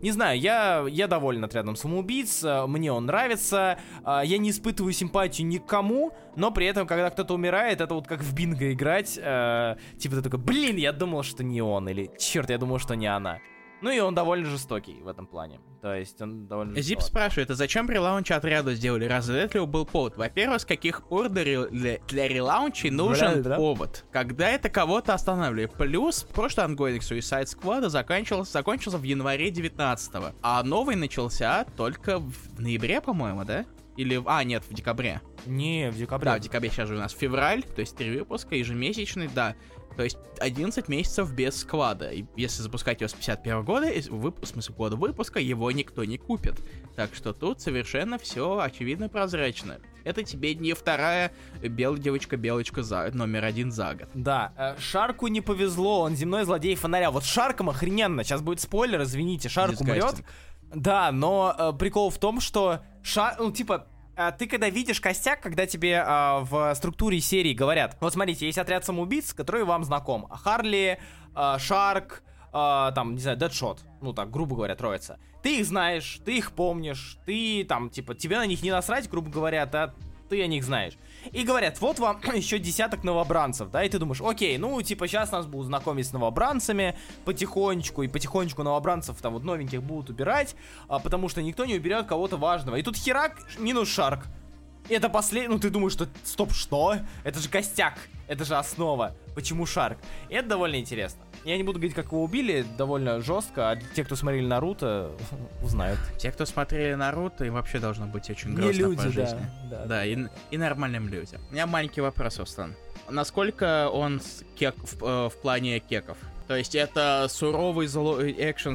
Не знаю, я, я доволен отрядом самоубийц, э, мне он нравится, э, я не испытываю симпатию никому, но при этом, когда кто-то умирает, это вот как в бинго играть, э, типа ты такой, блин, я думал, что не он, или черт, я думал, что не она. Ну и он довольно жестокий в этом плане. То есть он довольно... Зип спрашивает, а зачем relaunch отряду сделали? Разве для этого был повод? Во-первых, с каких пор для, для relaunch ей нужен да, да. повод? Когда это кого-то останавливает. Плюс, прошлый ongoing Suicide Squad закончился, закончился в январе 19 -го, а новый начался только в ноябре, по-моему, да? Или... А, нет, в декабре. Не, в декабре. Да, в декабре сейчас же у нас февраль, то есть три выпуска, ежемесячный, да. То есть 11 месяцев без сквада. И если запускать его с 51 года, в смысле года выпуска, его никто не купит. Так что тут совершенно все очевидно прозрачно. Это тебе не вторая белая девочка-белочка за номер один за год. Да, э, Шарку не повезло, он земной злодей фонаря. Вот Шарком охрененно, сейчас будет спойлер, извините, Шарк умрет. Да, но э, прикол в том, что Шар, ну типа а, ты когда видишь костяк, когда тебе а, в структуре серии говорят, вот смотрите, есть отряд самоубийц, который вам знаком. Харли, а, Шарк, а, там, не знаю, Дэдшот, ну так, грубо говоря, троица. Ты их знаешь, ты их помнишь, ты там, типа, тебе на них не насрать, грубо говоря, да, ты о них знаешь. И говорят, вот вам еще десяток новобранцев, да, и ты думаешь, окей, ну, типа, сейчас нас будут знакомить с новобранцами потихонечку, и потихонечку новобранцев там вот новеньких будут убирать, а, потому что никто не уберет кого-то важного. И тут херак минус шарк. Это последний, ну ты думаешь, что, стоп, что? Это же костяк, это же основа. Почему шарк? И это довольно интересно. Я не буду говорить, как его убили, довольно жестко, а те, кто смотрели Наруто, узнают. Те, кто смотрели Наруто, им вообще должно быть очень грустно не люди, по жизни. Да, да, да и, и нормальным людям. У меня маленький вопрос, Остан. Насколько он кек, в, э, в плане кеков? То есть это суровый злой экшен,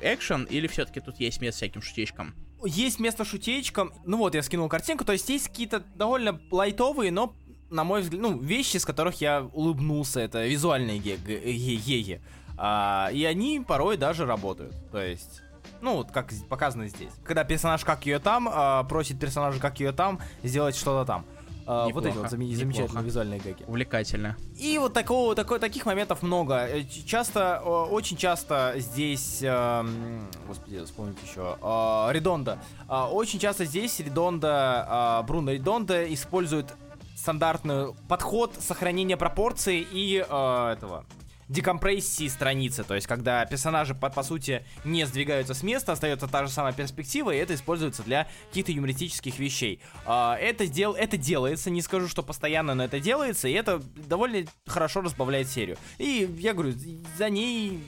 экшен или все-таки тут есть место всяким шутечкам? Есть место шутечкам. Ну вот, я скинул картинку. То есть есть какие-то довольно лайтовые, но на мой взгляд, ну, вещи, с которых я улыбнулся, это визуальные геги. А, и они порой даже работают. То есть, ну, вот как показано здесь. Когда персонаж как ее там, а, просит персонажа как ее там сделать что-то там. А, вот эти вот зам- замечательные визуальные гэги. Увлекательно. И вот такого, такой, таких моментов много. Э, часто, очень часто здесь, э, господи, вспомните еще, э, Редонда. Э, очень часто здесь Редонда, э, Бруно Редонда использует стандартный подход сохранения пропорций и э, этого декомпрессии страницы, то есть когда персонажи по, по сути не сдвигаются с места, остается та же самая перспектива, и это используется для каких-то юмористических вещей. А, это, дел, это делается, не скажу, что постоянно, но это делается, и это довольно хорошо разбавляет серию. И я говорю, за ней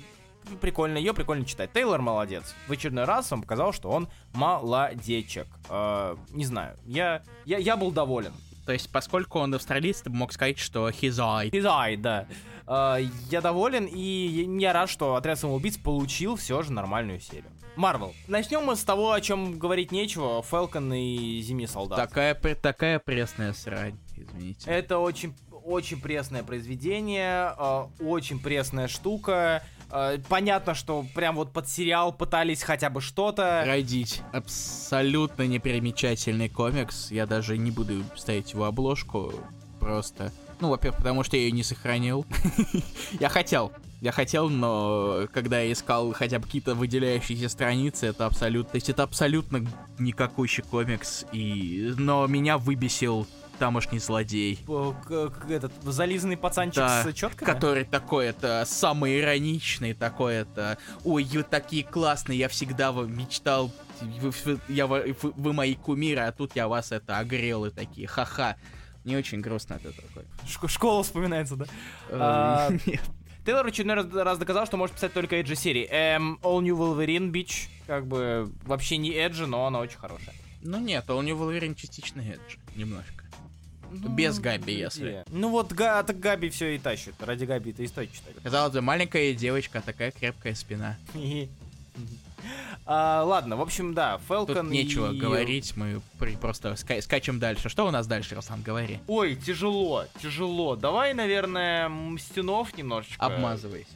прикольно, ее прикольно читать. Тейлор молодец. В очередной раз он показал, что он молодечек. Э, не знаю, я, я, я был доволен. То есть, поскольку он австралиец, ты мог сказать, что he's eye. He's eye, да. Uh, я доволен, и я рад, что Отряд самоубийц получил все же нормальную серию. Марвел. Начнем мы с того, о чем говорить нечего. Фелкон и Зимний Солдат. Такая, такая пресная срань, извините. Это очень, очень пресное произведение, uh, очень пресная штука. Э, понятно, что прям вот под сериал пытались хотя бы что-то. Родить. Абсолютно непримечательный комикс. Я даже не буду ставить его обложку. Просто. Ну, во-первых, потому что я ее не сохранил. я хотел. Я хотел, но когда я искал хотя бы какие-то выделяющиеся страницы, это абсолютно... То есть это абсолютно никакущий комикс. И... Но меня выбесил тамошний злодей. Этот зализанный пацанчик да, с четками? Который такой, это самый ироничный, такой, это ой, вы такие классные, я всегда мечтал, вы, я, вы, вы мои кумиры, а тут я вас это огрел и такие, ха-ха. Не очень грустно это такой. Ш- школа вспоминается, да? Э, а, нет. Тейлор очередной раз, раз доказал, что может писать только Эджи серии. Эм, All New Wolverine Beach, как бы вообще не Эджи, но она очень хорошая. Ну нет, All New Wolverine частично Эджи, немножко. Ну, Без Габи, если. Ну вот га так Габи все и тащит. Ради Габи это и стоит читать. Казалось бы, маленькая девочка, такая крепкая спина. А, ладно, в общем, да, Фелкон Тут нечего и... говорить, мы просто ска скачем дальше. Что у нас дальше, Руслан, говори. Ой, тяжело, тяжело. Давай, наверное, Мстюнов немножечко... Обмазывайся.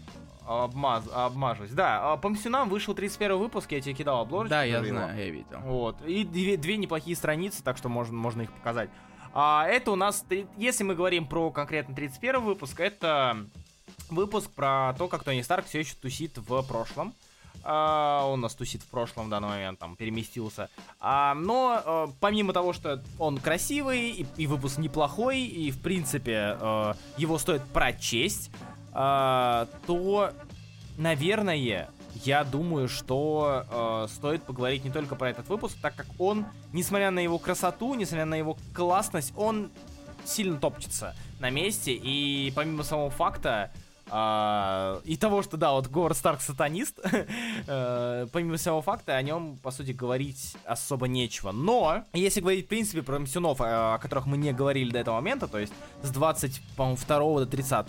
Обмаз... Обмажусь. Да, а по Мстюнам вышел 31 выпуск, я тебе кидал обложку. Да, я знаю, я видел. Вот. И две, две неплохие страницы, так что можно, можно их показать. А это у нас, если мы говорим про конкретно 31 выпуск, это выпуск про то, как Тони Старк все еще тусит в прошлом. А, он у нас тусит в прошлом в данный момент, там, переместился. А, но а, помимо того, что он красивый, и, и выпуск неплохой, и, в принципе, а, его стоит прочесть, а, то, наверное, я думаю, что э, стоит поговорить не только про этот выпуск, так как он, несмотря на его красоту, несмотря на его классность, он сильно топчется на месте. И помимо самого факта, Uh, и того, что да, вот Говард Старк сатанист, uh, помимо всего факта, о нем, по сути, говорить особо нечего. Но, если говорить, в принципе, про миссионов, uh, о которых мы не говорили до этого момента, то есть с 20, по-моему, 2 до 30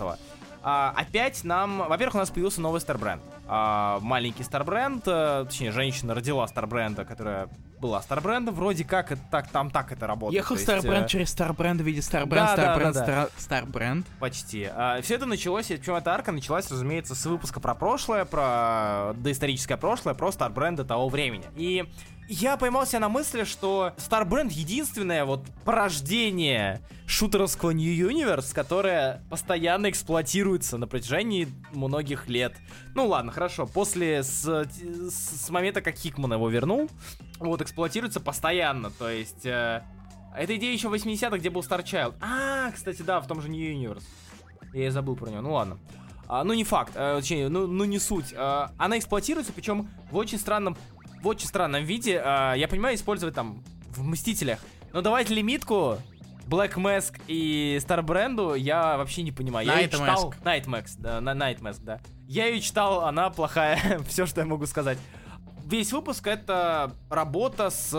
а, опять нам, во-первых, у нас появился новый Старбренд. А, маленький Старбренд, а, точнее, женщина родила Старбренда, которая была Старбрендом, вроде как это, так, там так это работает. Ехал Старбренд э... через Старбренд в виде Старбренд, да, Старбренд, да, да, да. Старбренд. Почти. А, все это началось, причем эта арка началась, разумеется, с выпуска про прошлое, про доисторическое прошлое, про Старбренда того времени. И я поймался на мысли, что Starbrand единственное вот порождение шутеровского New Universe, которое постоянно эксплуатируется на протяжении многих лет. Ну ладно, хорошо, после с, с, момента, как Хикман его вернул, вот эксплуатируется постоянно, то есть... Э, эта идея еще 80-х, где был Star Child. А, кстати, да, в том же New Universe. Я и забыл про него, ну ладно. А, ну не факт, а, точнее, ну, ну не суть. А, она эксплуатируется, причем в очень странном в очень странном виде. А, я понимаю, использовать там в Мстителях. Но давать лимитку Black Mask и Star Brand я вообще не понимаю. Я Night читал... Mask. Night Mask, да, на Night Mask, да. Я ее читал, она плохая, все, что я могу сказать. Весь выпуск это работа с,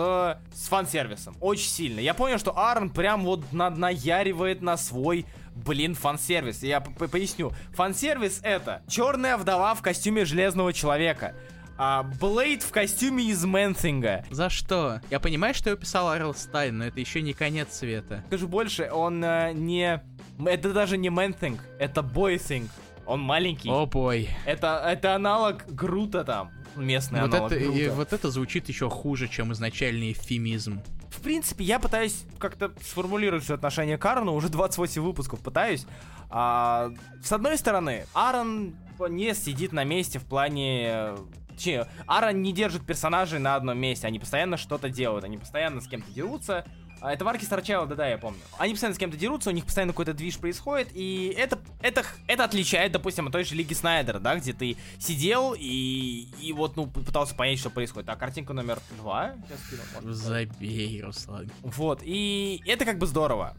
с фан-сервисом. Очень сильно. Я понял, что Аарон прям вот на, наяривает на свой блин, фан-сервис. Я поясню. Фан-сервис это черная вдова в костюме железного человека. А, Блейд в костюме из Man-Thing а. За что? Я понимаю, что его писал Р. Л. Стайн, но это еще не конец света. Скажу больше, он э, не... Это даже не Man-Thing, это Boy-Thing. Он маленький. Oh, boy. Это, это аналог Грута там. Местный вот аналог это, Грута. И, вот это звучит еще хуже, чем изначальный эвфемизм. В принципе, я пытаюсь как-то сформулировать все отношение к Аарону, уже 28 выпусков пытаюсь. А, с одной стороны, Аарон не сидит на месте в плане Точнее, Аарон не держит персонажей на одном месте, они постоянно что-то делают, они постоянно с кем-то дерутся. А, это Варки Старчайл, да-да, я помню. Они постоянно с кем-то дерутся, у них постоянно какой-то движ происходит, и это, это, это отличает, допустим, от той же Лиги Снайдера, да, где ты сидел и, и вот, ну, пытался понять, что происходит. А картинка номер два? Сейчас Забей, Руслан. Вот, и это как бы здорово.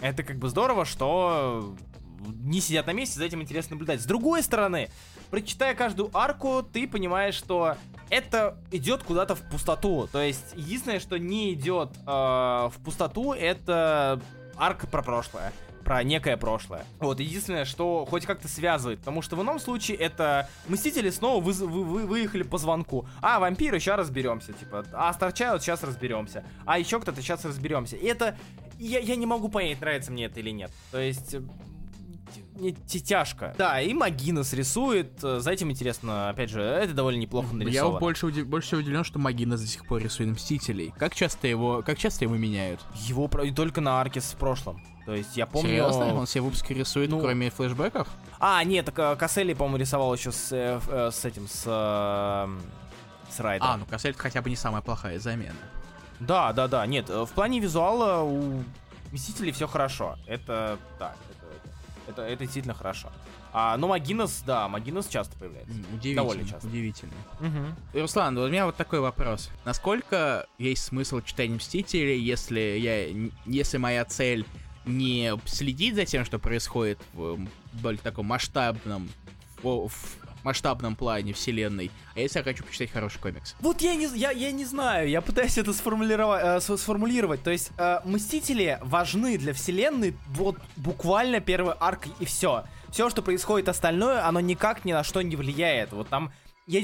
Это как бы здорово, что не сидят на месте, за этим интересно наблюдать. С другой стороны, прочитая каждую арку, ты понимаешь, что это идет куда-то в пустоту. То есть, единственное, что не идет э, в пустоту, это арка про прошлое про некое прошлое. Вот, единственное, что хоть как-то связывает, потому что в ином случае это Мстители снова вы, вы, вы, выехали по звонку. А, вампиры, сейчас разберемся, типа, а Старчайлд, сейчас разберемся. А еще кто-то, сейчас разберемся. И это, я, я не могу понять, нравится мне это или нет. То есть, тяжко. Да, и Магинес рисует. Э, за этим интересно, опять же, это довольно неплохо нарисовано. Я больше, удив... больше всего удивлен, что Магинес до сих пор рисует Мстителей. Как часто его, как часто его меняют? Его только на Аркис в прошлом. То есть я помню... Серьезно? Он все выпуски рисует, ну... кроме флешбеков? А, нет, так э, Касселли, по-моему, рисовал еще с, э, э, с этим, с, э, с Райдом. А, ну Касселли хотя бы не самая плохая замена. Да, да, да. Нет, в плане визуала у Мстителей все хорошо. Это, да, это, это действительно хорошо. А, ну, Магинес, да, Магинес часто появляется. Удивительно. Довольно часто. Удивительно. Угу. Руслан, у меня вот такой вопрос. Насколько есть смысл читать Мстители, если я, если моя цель не следить за тем, что происходит в более таком масштабном, в, в масштабном плане вселенной, а если я хочу почитать хороший комикс? Вот я не, я, я не знаю, я пытаюсь это сформулировать, э, сформулировать. То есть э, Мстители важны для вселенной вот буквально первый арк и все. Все, что происходит остальное, оно никак ни на что не влияет. Вот там я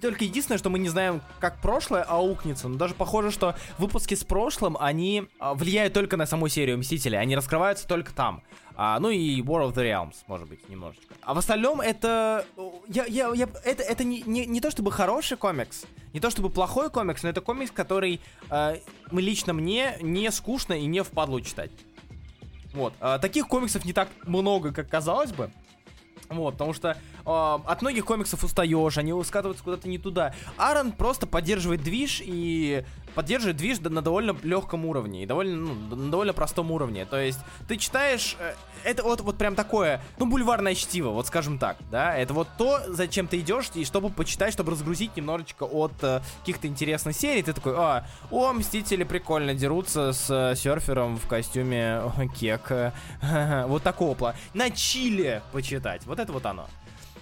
только единственное, что мы не знаем, как прошлое аукнется, но даже похоже, что выпуски с прошлым, они а, влияют только на саму серию Мстителей, они раскрываются только там. А, ну и War of the Realms, может быть, немножечко. А в остальном это... Я, я, я, это это не, не, не то чтобы хороший комикс, не то чтобы плохой комикс, но это комикс, который э, лично мне не скучно и не впадло читать. Вот. А, таких комиксов не так много, как казалось бы. Вот, потому что э, от многих комиксов устаешь, они скатываются куда-то не туда. Аарон просто поддерживает движ и поддерживает движ на довольно легком уровне и довольно, ну, на довольно простом уровне. То есть ты читаешь, э, это вот, вот прям такое, ну, бульварное чтиво, вот скажем так, да, это вот то, зачем ты идешь, и чтобы почитать, чтобы разгрузить немножечко от э, каких-то интересных серий, ты такой, а, о, Мстители прикольно дерутся с э, серфером в костюме кек, вот такого плана. На чиле почитать, вот это вот оно.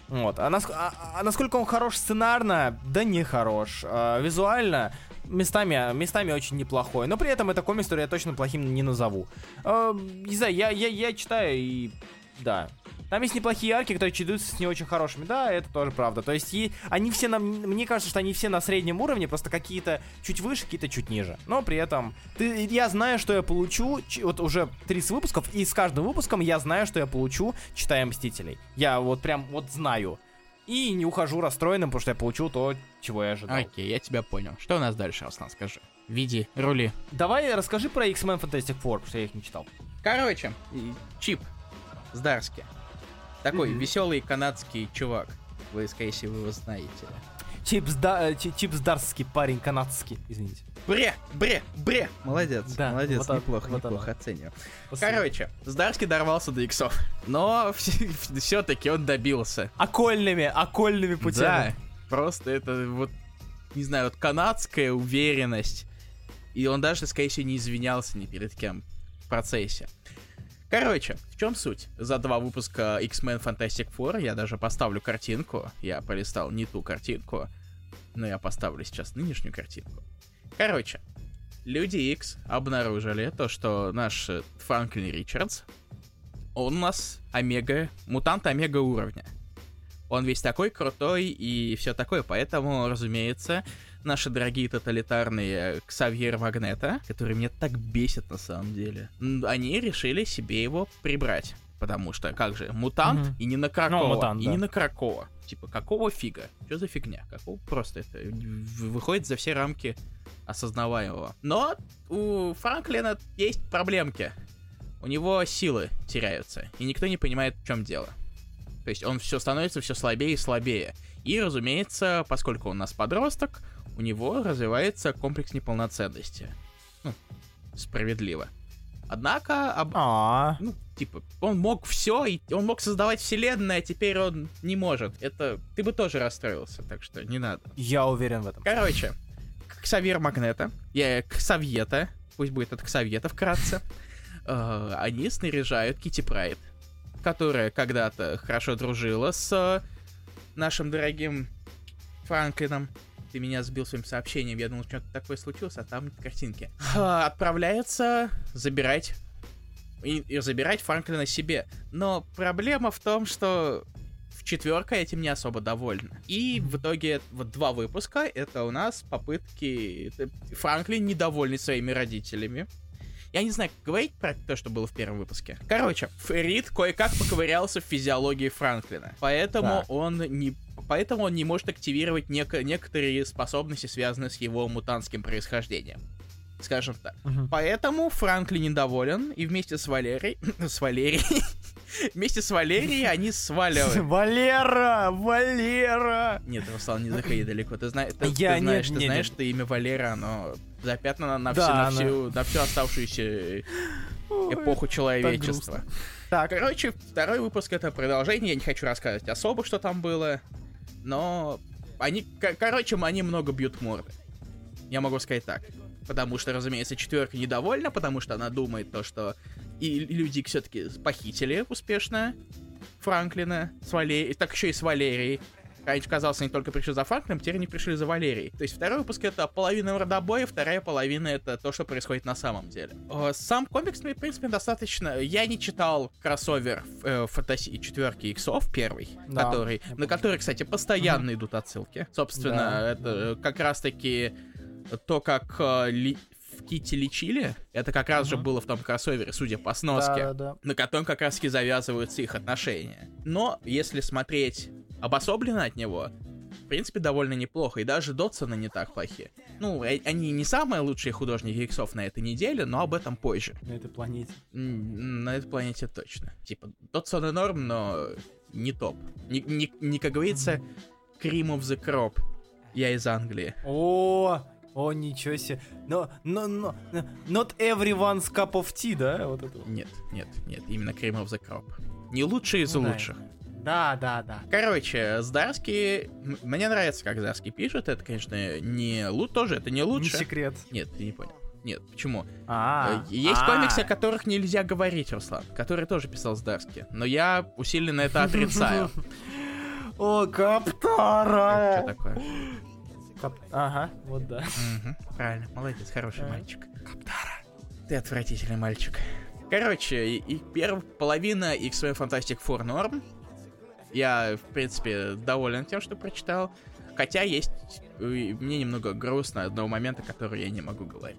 Вот. А, наск- а, а насколько он хорош сценарно? Да не хорош. А, визуально местами, местами очень неплохой. Но при этом это комикс, который я точно плохим не назову. А, не знаю, я, я, я читаю и... Да. Там есть неплохие арки, которые чередуются с не очень хорошими. Да, это тоже правда. То есть и они все на... Мне кажется, что они все на среднем уровне, просто какие-то чуть выше, какие-то чуть ниже. Но при этом ты, я знаю, что я получу. Вот уже 30 выпусков, и с каждым выпуском я знаю, что я получу, читая Мстителей. Я вот прям вот знаю. И не ухожу расстроенным, потому что я получил то, чего я ожидал. Окей, я тебя понял. Что у нас дальше, Руслан, скажи? Види, рули. Давай расскажи про X-Men Fantastic Four, потому что я их не читал. Короче, Чип Здарски. Такой веселый канадский чувак. Вы, скорее всего, его знаете. Чип, Сда... э, Чи- Чип Здарский, парень канадский, извините. Бре, бре, бре. Молодец, Да, молодец, вот неплохо, вот неплохо оно. оцениваю. Спасибо. Короче, Здарский дорвался до иксов. Но все-таки он добился. Окольными, окольными Да, путями. просто это вот, не знаю, вот канадская уверенность. И он даже, скорее всего, не извинялся ни перед кем в процессе. Короче, в чем суть? За два выпуска X-Men Fantastic Four я даже поставлю картинку. Я полистал не ту картинку, но я поставлю сейчас нынешнюю картинку. Короче, Люди X обнаружили то, что наш э, Франклин Ричардс, он у нас омега, мутант омега уровня. Он весь такой крутой и все такое, поэтому, разумеется, наши дорогие тоталитарные Ксавьер Магнета, которые меня так бесят на самом деле, они решили себе его прибрать. Потому что, как же, мутант Мгм. и не на Кракова, мутант, и да. не на Кракова. Типа, какого фига? Что за фигня? Какого просто это в- выходит за все рамки осознаваемого. Но у Франклина есть проблемки. У него силы теряются, и никто не понимает, в чем дело. То есть он все становится все слабее и слабее. И, разумеется, поскольку он у нас подросток, у него развивается комплекс неполноценности. Ну, справедливо. Однако, об- А, ну, типа, он мог все, и он мог создавать вселенную, а теперь он не может. Это ты бы тоже расстроился, так что не надо. я уверен в этом. Короче, Ксавьер Магнета, я Ксавьета, пусть будет это Ксавьета вкратце, э, они снаряжают Кити Прайд, которая когда-то хорошо дружила с э, нашим дорогим Франклином. Ты меня сбил своим сообщением, я думал, что-то такое случилось, а там картинки. Отправляются забирать и, и забирать Франклина себе. Но проблема в том, что в четверка этим не особо довольна. И в итоге вот два выпуска это у нас попытки... Франклин недовольный своими родителями. Я не знаю, как говорить про то, что было в первом выпуске. Короче, Фрид кое-как поковырялся в физиологии Франклина. Поэтому Так. он не... Поэтому он не может активировать неко- некоторые способности, связанные с его мутантским происхождением. Скажем так. Мгм. Поэтому Франклин недоволен, и вместе с Валерией... с Валерией... вместе с Валерией они сваливают. Валера! Валера! Нет, Руслан, не заходи далеко. Ты, знаешь, ты, Я ты знаешь, ты не- знаешь, не. что имя Валера, оно запятнано на, всю, Да, на, оно- всю, на всю оставшуюся эпоху человечества. Так, Короче, второй выпуск это продолжение. Я не хочу рассказывать особо, что там было. Но они, ко- короче, они много бьют морды. Я могу сказать так. Потому что, разумеется, четверка недовольна, потому что она думает то, что и люди все-таки похитили успешно Франклина с Валерией, так еще и с Валерией. Раньше казалось, они только пришли за Франклином, теперь они пришли за Валерией. То есть второй выпуск это половина мордобоя, вторая половина это то, что происходит на самом деле. Э, Сам комикс мне, в принципе, достаточно... Я не читал кроссовер э, фантаси четверки иксов первый, Да, который, на который, кстати, постоянно идут отсылки. Собственно, Да, это как раз-таки то, как э, ли- в Кити лечили, это как раз же Мгм. было в том кроссовере, судя по сноске да, да. на котором как раз таки завязываются их отношения. Но если смотреть обособленно от него, в принципе, довольно неплохо. И даже Дотсона не так плохи. Ну, э- они не самые лучшие художники иксов на этой неделе, но об этом позже. На этой планете. На этой планете точно. Типа, Дотсон и норм, но не топ. Не, не, не как говорится, cream of the crop. Я из Англии. О, о, ничего себе. Но, но, но, not everyone's cup of tea, да? Вот это. Нет, нет, нет, именно cream of the crop. Не лучший из Ну лучших. Да, да, да. Короче, Здарский... Мне нравится, как Здарский пишет. Это, конечно, не лучше тоже, это не лучше. Не секрет. Нет, ты не понял. Нет, почему? А, Э, Есть а. комиксы, о которых нельзя говорить, Руслан, которые тоже писал Здарский. Но я усиленно это отрицаю. О, Что Каптара! такое? Кап- Ага, вот да. Правильно, молодец, хороший Да. мальчик. Ты отвратительный мальчик. Короче, и, и первая половина X-Men Fantastic Four норм. Я, в принципе, доволен тем, что прочитал. Хотя есть... э, Мне немного грустно одного момента, который я не могу говорить.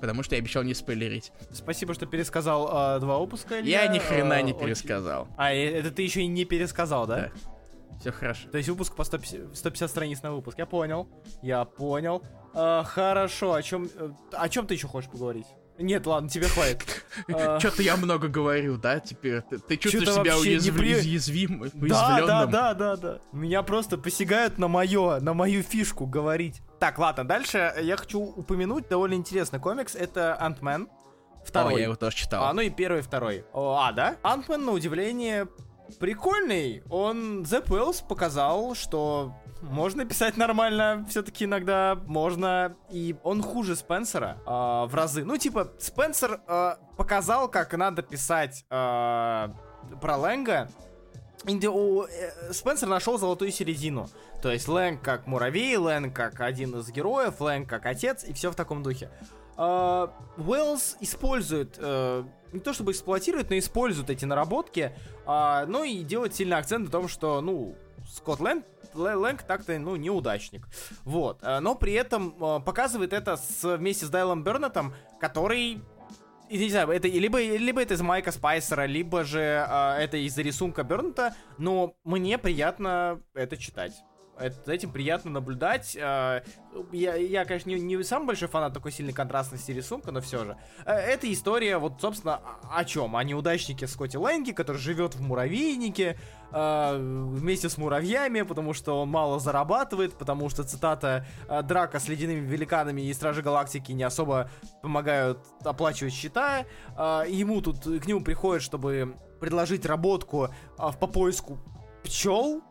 Потому что я обещал не спойлерить. Спасибо, что пересказал а, два выпуска. Я ни хрена А, не очень- пересказал. А, это ты еще и не пересказал, да? Да. Все хорошо. То есть выпуск по 150, 150 страниц на выпуск. Я понял. Я понял. А, хорошо. О чем, о чем ты еще хочешь поговорить? Нет, ладно, тебе хватит. Что-то я много говорю, да, теперь? Ты, чувствуешь себя вообще не уязв- при- уязвим, Да, да, да, да, да. Меня просто посягают на мое, на мою фишку говорить. Так, ладно, дальше я хочу упомянуть довольно интересный комикс. Это. О, Второй. я его тоже читал. А, ну и первый, второй. О, а, да? Антмен, на удивление, прикольный. Он, Зепп Уэллс показал, что можно писать нормально, все-таки иногда можно. И он хуже Спенсера а, в разы. Ну, типа, Спенсер а, показал, как надо писать а, про Лэнга. Инди- у, э, Спенсер нашел золотую середину. То есть Лэнг как муравей, Лэнг как один из героев, Лэнг как отец, и все в таком духе. А, Уэллс использует, э, не то чтобы эксплуатирует, но использует эти наработки, а, ну и делает сильный акцент на том, что, ну, Скотт Лэнг, Лэ- Лэнг так-то, ну, неудачник. Вот. А, Но при этом а, показывает это с, вместе с Дайлом Бернетом, который и не знаю, это либо, либо это из Майка Спайсера, либо же а, это из-за рисунка Бернета, но мне приятно это читать. Это, этим приятно наблюдать. А, Я, я конечно, не, не самый большой фанат такой сильной контрастности рисунка, но все же. А, Эта история, вот, собственно, о чем? О неудачнике Скотти Лэнге, который живет в муравейнике а, вместе с муравьями, потому что он мало зарабатывает, потому что, цитата, «А, драка с ледяными великанами и Стражи Галактики не особо помогают оплачивать счета. Ему тут, к нему приходят, чтобы предложить работку по поиску пчел,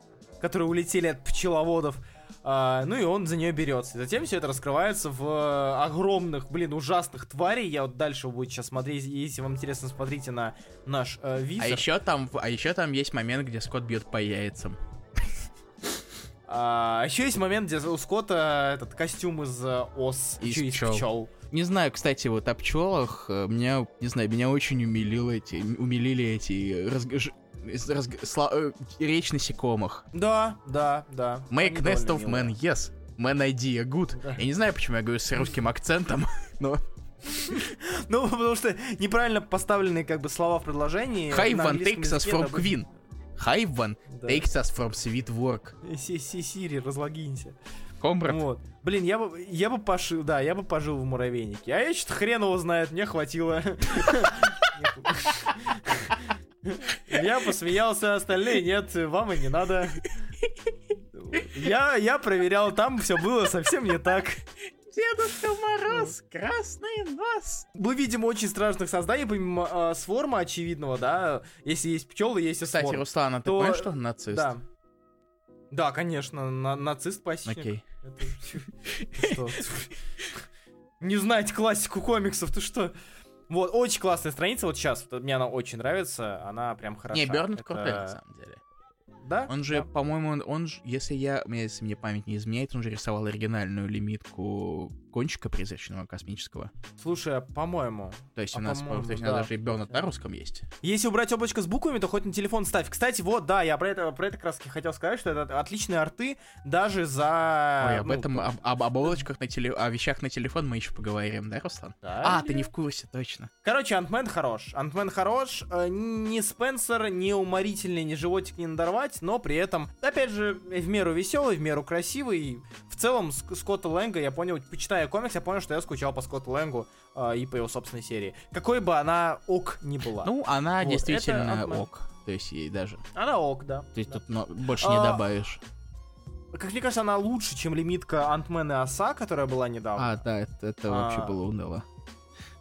которые улетели от пчеловодов. А, ну и он за нее берется. Затем все это раскрывается в э, огромных, блин, ужасных тварей. Я вот дальше будете сейчас смотреть. Если вам интересно, смотрите на наш э, визор. А еще там, а еще там есть момент, где Скотт бьет по яйцам. А, еще есть момент, где у Скотта этот костюм из э, ос. Из из пчёл. пчел. Не знаю, кстати, вот о пчелах э, меня, не знаю, меня очень умилило эти, умилили эти разг- разг- сла- э, речь насекомых. Да, да, да. Make Они nest of man, yes. Man idea, good. Да. Я не знаю, почему я говорю с русским акцентом, но Ну, потому что неправильно поставленные как бы слова в предложении. На one takes us from Queen. Hive one takes us from sweet work. Си- си- Сири, разлогинься. Комбрат, Вот. Блин, я бы, я бы пошил, да, я бы пожил в муравейнике. А я что-то хрен его знает, мне хватило. Я посмеялся, остальные нет, вам и не надо. Я, я проверял, там все было совсем не так. Дедушка Мороз, красный нос. Мы видим очень страшных созданий, помимо э, сворма очевидного, да. Если есть пчелы, есть и Кстати, сворм. Руслан, а ты То- понял, что он нацист? Да. Да, конечно, на- нацист пасечник. Окей. Это? Не знаете классику комиксов, ты что? Вот, очень классная страница, вот сейчас, вот мне она очень нравится, она прям хороша. Не, Бернет Это- крутой, на самом деле. Да? Он же, Да. по-моему, он, он же, если я, если мне память не изменяет, он же рисовал оригинальную лимитку кончика призрачного космического. Слушай, а по-моему, То есть А, у нас, по-моему, то есть да. даже и Бернет на русском есть. Если убрать облачко с буквами, то хоть на телефон ставь. Кстати, вот, да, я про это, про это как раз хотел сказать, что это отличные арты даже за... Ой, об ну, этом, об, об, об облачках на теле, о вещах на телефон мы еще поговорим, да, Руслан? да, А, ты не в курсе, точно. Короче, Антмен хорош. Антмен хорош. э, Ни Спенсер, ни уморительный, ни животик не надорвать, но при этом, опять же, в меру веселый, в меру красивый. В целом, Ск- Скотта Лэнга, я понял, почитая комикс, я понял, что я скучал по Скотту Лэнгу э, и по его собственной серии. Какой бы она ок ни была. Ну, она Вот, действительно это ок. То есть ей даже. Она ок, да. То есть да. тут но, больше не А, добавишь. Как мне кажется, она лучше, чем лимитка Антмен и Оса, которая была недавно. А, да, это, это вообще А. было уныло.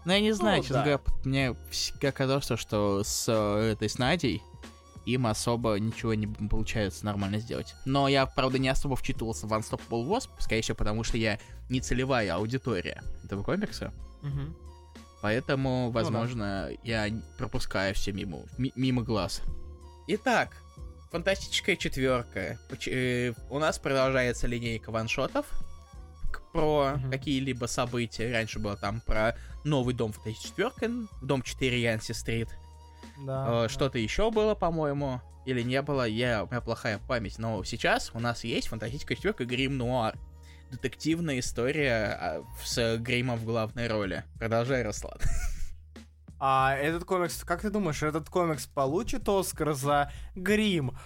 Ну, я не знаю, Ну, честно да. говоря, мне всегда казалось, что с э, этой с Надей им особо ничего не получается нормально сделать. Но я, правда, не особо вчитывался в Unstoppable Wasp, скорее всего, потому что я не целевая аудитория этого комикса. Мгм. Поэтому, Ну да. возможно, я пропускаю все мимо, ми- мимо глаз. Итак, фантастическая четверка. Э, У нас продолжается линейка ваншотов про Мгм. какие-либо события. Раньше было там про новый дом Фантастическая четверка, дом 4 Янси Стрит. Да, Э, да. Что-то еще было, по-моему, или не было, я, у меня плохая память. Но сейчас у нас есть фантастическая четверка Грим Нуар. Детективная история а, с Гримом в главной роли. Продолжай, Руслан. А этот комикс, как ты думаешь, этот комикс получит Оскар за грим?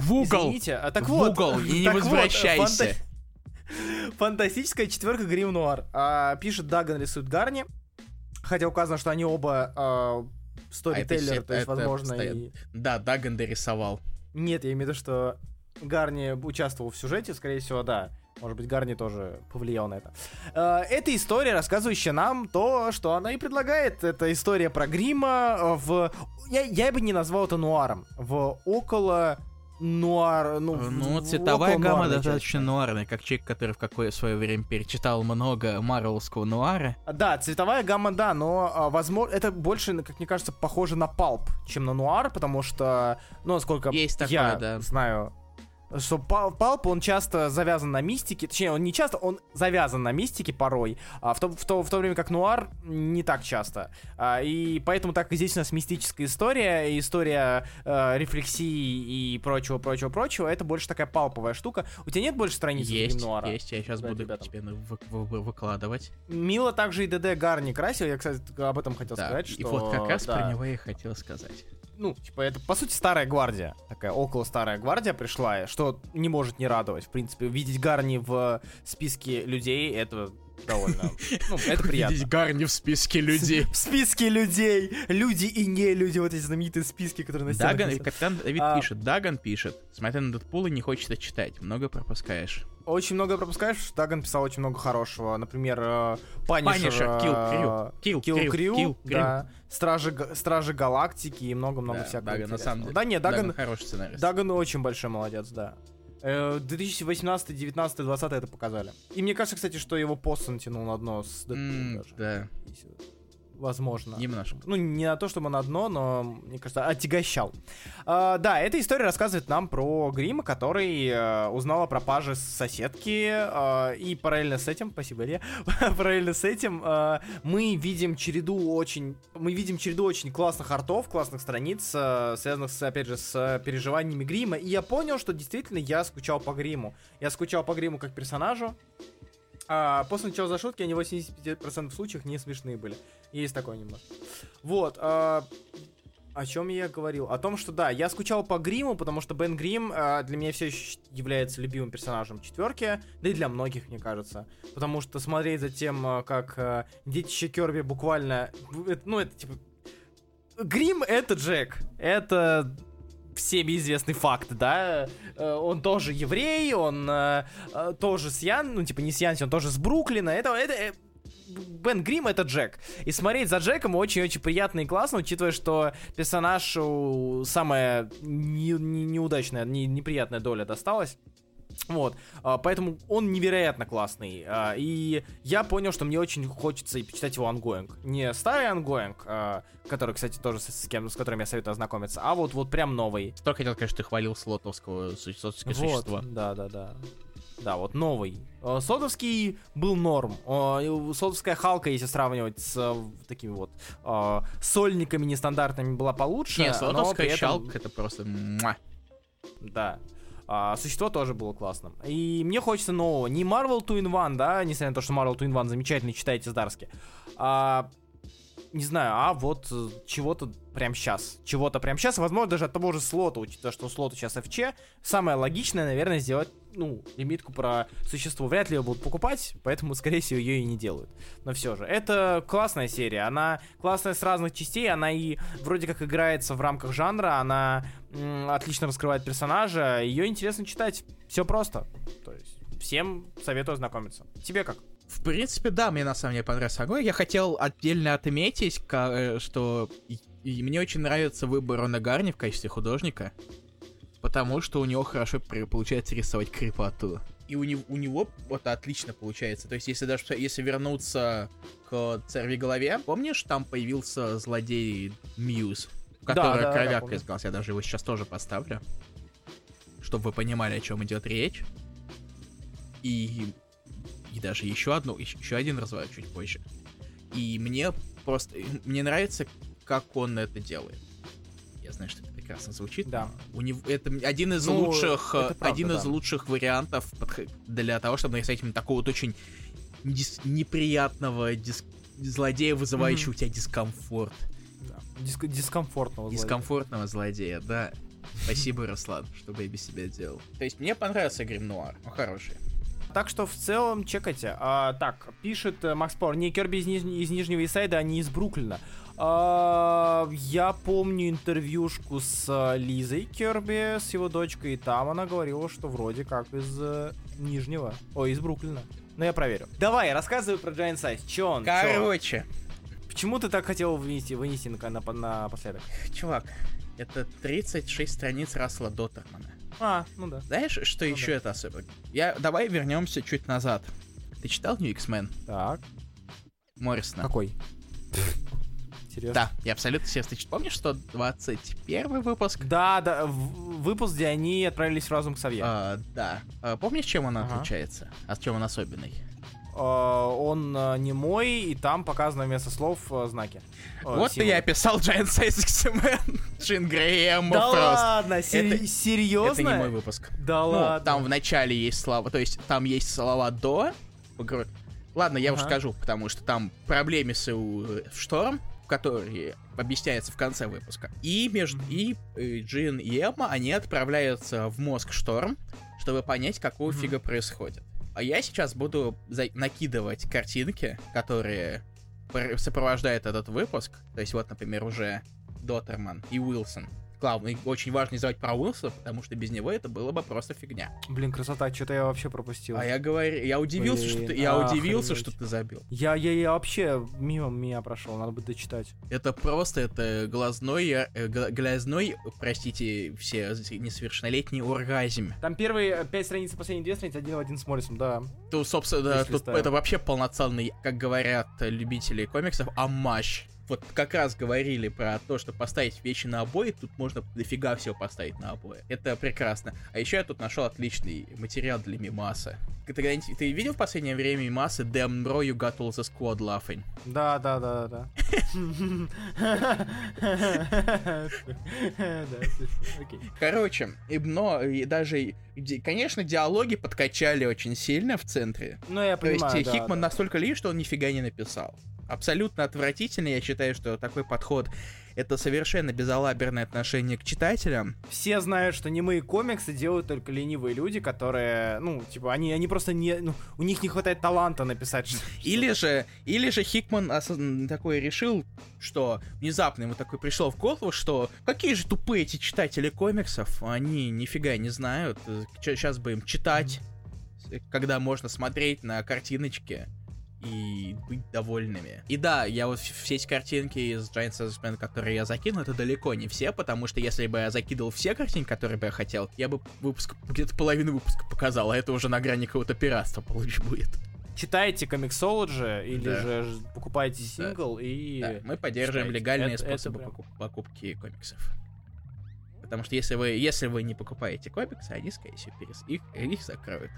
В угол! Извините, а так В вот. угол и не вот, возвращайся. фанта- Фантастическая четверка Грим Нуар. А, пишет Даган, рисует Гарни. Хотя указано, что они оба а, сторителлеры, это то есть, это возможно, постоянно. и... Да, Даган дорисовал. Нет, я имею в виду, что Гарни участвовал в сюжете, скорее всего, да. Может быть, Гарни тоже повлиял на это. Э, Это история, рассказывающая нам то, что она и предлагает. Это история про грима в... Я, я бы не назвал это нуаром. В около нуар... Ну, в- Ну, цветовая гамма достаточно части. нуарная, как человек, который в какое свое время перечитал много марвелского нуара. Да, цветовая гамма, да, но, а, возможно, это больше, как мне кажется, похоже на палп, чем на нуар, потому что, ну, насколько Есть такое, я да. знаю, что пал- палп, он часто завязан на мистике, точнее, он не часто, он завязан на мистике порой, а в то, в то, в то время как нуар не так часто. А, и поэтому так и здесь у нас мистическая история, и история э, рефлексии и прочего-прочего-прочего, это больше такая палповая штука. У тебя нет больше страниц Есть, нуара? есть, я сейчас Да, буду ребятам. тебе вы- вы- вы- выкладывать. Мило также и ДД Гарни красил, я, кстати, об этом хотел Да, сказать, и что... вот как раз да. про него я и хотел сказать. Ну, типа, это, по сути, старая гвардия. Такая около старая гвардия пришла, что не может не радовать. В принципе, видеть Гарни в списке людей, это довольно... Ну, это приятно. Видеть Гарни в списке людей. В списке людей! Люди и не люди, вот эти знаменитые списки, которые на Даган, капитан Давид А. пишет, Даган пишет, смотря на Дэдпула не хочется читать, много пропускаешь. Очень много пропускаешь, Даган писал очень много хорошего. Например, Панишер... Kill да. Стражи, Стражи Галактики и много-много Да, всякого Даган, на самом деле, Да нет, Даган, хороший сценарист. Даган очень большой молодец, да. Э, 2018, 19, 20 это показали. И мне кажется, кстати, что его Постон тянул на дно с Дэдпулом М, даже. Да, Возможно. немножко. Ну, не на то, чтобы на дно, но, мне кажется, отягощал. А, да, эта история рассказывает нам про Грима, который э, узнал о пропаже соседки, э, и параллельно с этим, спасибо, Илья, параллельно с этим э, мы видим череду очень, мы видим череду очень классных артов, классных страниц, э, связанных, с, опять же, с переживаниями Грима, и я понял, что действительно я скучал по Гриму. Я скучал по Гриму как персонажу, а после начала за шутки, они в 85% случаев не смешные были. Есть такое немножко. Вот. а, о чем я говорил? О том, что да, я скучал по Гриму, потому что Бен Грим а, для меня все еще является любимым персонажем четверки, да и для многих, мне кажется. Потому что смотреть за тем, а, как а, детище Керби буквально... э, Ну, это типа... Грим — это Джек. Это всеми известный факт, да, Э, он тоже еврей, он э, э, тоже с Ян, ну, типа, не с Янси, он тоже с Бруклина, это, это, э, Бен Грим это Джек. И смотреть за Джеком очень-очень приятно и классно, учитывая, что персонаж самая не- не- неудачная, не- неприятная доля досталась. Вот, а, поэтому он невероятно классный. а, И я понял, что мне очень хочется и почитать его ангоинг. Не старый ангоинг, который, кстати, тоже с, кем, с которым я советую ознакомиться, а вот, вот прям новый. Только хотел, конечно, ты хвалил слотовского су- слотовское Вот, да, да, да. Да, вот новый. Э, Содовский был норм. Э, Содовская Халка, если сравнивать с э, такими вот сольниками нестандартными, была получше. Не, но слотовская при этом- щалка это просто... Да. А, существо тоже было классным. И мне хочется нового. Не Marvel 2 in 1, да, несмотря на то, что Marvel 2 in 1 замечательный, читайте с Дарски. А, не знаю, а вот чего-то прям сейчас. Чего-то прям сейчас, возможно, даже от того же слота, учитывая, что слот сейчас FC, самое логичное, наверное, сделать, ну, лимитку про существо. Вряд ли ее будут покупать, поэтому, скорее всего, ее и не делают. Но все же, это классная серия, она классная с разных частей, она и вроде как играется в рамках жанра, она м, отлично раскрывает персонажа, ее интересно читать, все просто. То есть, всем советую ознакомиться. Тебе как? В принципе, да, мне на самом деле понравился огонь. Я хотел отдельно отметить, э, что и мне очень нравится выбор Рона Гарни в качестве художника, потому что у него хорошо получается рисовать крепоту. И у него, у него вот отлично получается. То есть, если даже если вернуться к церви голове, помнишь, там появился злодей Мьюз, который да, да, кровяк помню. изгался. Я даже его сейчас тоже поставлю, чтобы вы понимали, о чем идет речь. И и даже еще одну, еще, еще один разворот чуть позже. И мне просто, мне нравится, как он это делает. Я знаю, что это прекрасно звучит. Да. У него это один из Ну, лучших, правда, один из да. лучших вариантов для того, чтобы нарисовать именно такого вот очень дис- неприятного дис- злодея, вызывающего у тебя дискомфорт. Да. Диск- дискомфортного. злодея. Дискомфортного злодея, да. Спасибо, Руслан, что я без себя делал. То есть мне понравился Грим Нуар, он хороший. Так что в целом чекайте. А, так, пишет э, Макс Пауэр, не Керби из, Ниж- из Нижнего Исайда, а не из Бруклина. А, я помню интервьюшку с э, Лизой Керби, с его дочкой, и там она говорила, что вроде как из э, Нижнего, ой, из Бруклина. Но я проверю. Давай, рассказывай про Giant Size. Че он? Чё? Короче, Почему ты так хотел вынести, вынести на, на, напоследок? чувак, это 36 страниц Рассела Доттермана. А, ну да. Знаешь, что Ну еще да. это особенно? Я, давай вернемся чуть назад. Ты читал New X-Men? Так. Моррисона? Какой? Серьезно? Да, я абсолютно серьезно. Ты Помнишь, что 21 выпуск? Да, да, в- выпуск, где они отправились в разум к Савье. А, да. А, помнишь, чем он Ага. отличается? А чем он особенный? А, он а, не мой, и там показано вместо слов а, знаки. Вот символы. и я описал Giant Size X-Men. Джин Грэем, Да просто. ладно, сери- Это- серьезно? Это не мой выпуск. Да Ну, ладно. там в начале есть слова, то есть там есть слова до. Ладно, я уже Ага. скажу, потому что там проблемисы у э, Шторм, которые объясняются в конце выпуска. И между Мгм. и э, Джин и Эмма, они отправляются в мозг Шторм, чтобы понять, какого Мгм. фига происходит. А я сейчас буду за- накидывать картинки, которые пр- сопровождают этот выпуск. То есть вот, например, уже Доттерман и Уилсон. Главное, очень важно не забывать про Уилсона, потому что без него это было бы просто фигня. Блин, красота, что-то я вообще пропустил. А я говорю, я удивился, Блин, что ты, я удивился, охренеть. что ты забил. Я, я, я вообще мимо меня прошел, надо бы дочитать. Это просто это глазной, э, гла- глазной, простите, все несовершеннолетний оргазм. Там первые пять страниц, и последние две страницы, один в один с Моррисом, да. То, собственно, да, тут это вообще полноценный, как говорят любители комиксов, амаш. Вот как раз говорили про то, что поставить вещи на обои, тут можно дофига всего поставить на обои. Это прекрасно. А еще я тут нашел отличный материал для мимаса. Ты, ты видел в последнее время мимасы Damn bro, you got all the squad laughing? Да, да, да, да. Короче, но и даже, конечно, диалоги подкачали очень сильно в центре. Ну, я То есть понимаю, э, Хикман настолько лишь, что он нифига не написал. Абсолютно отвратительно, я считаю, что такой подход это совершенно безалаберное отношение к читателям. Все знают, что немые комиксы делают только ленивые люди, которые, ну, типа, они, они просто не, ну, у них не хватает таланта написать. ш- Или же, или же Хикман осозн- такой решил, что внезапно ему такой пришло в голову, что какие же тупые эти читатели комиксов, они нифига не знают, сейчас бы им читать, когда можно смотреть на картиночки и быть довольными. И да, я вот все эти картинки из Giant Salesman, которые я закинул, это далеко не все, потому что если бы я закидывал все картинки, которые бы я хотел, я бы выпуск, где-то половину выпуска показал, а это уже на грани какого-то пиратства получ будет. Читайте комиксологи или Да. же ж- покупайте Да. сингл и... Да, мы поддерживаем читайте. легальные Это- это способы прям- покуп- покупки комиксов. Потому что если вы, если вы не покупаете комиксы, они, скорее всего, перес- их, их закроют.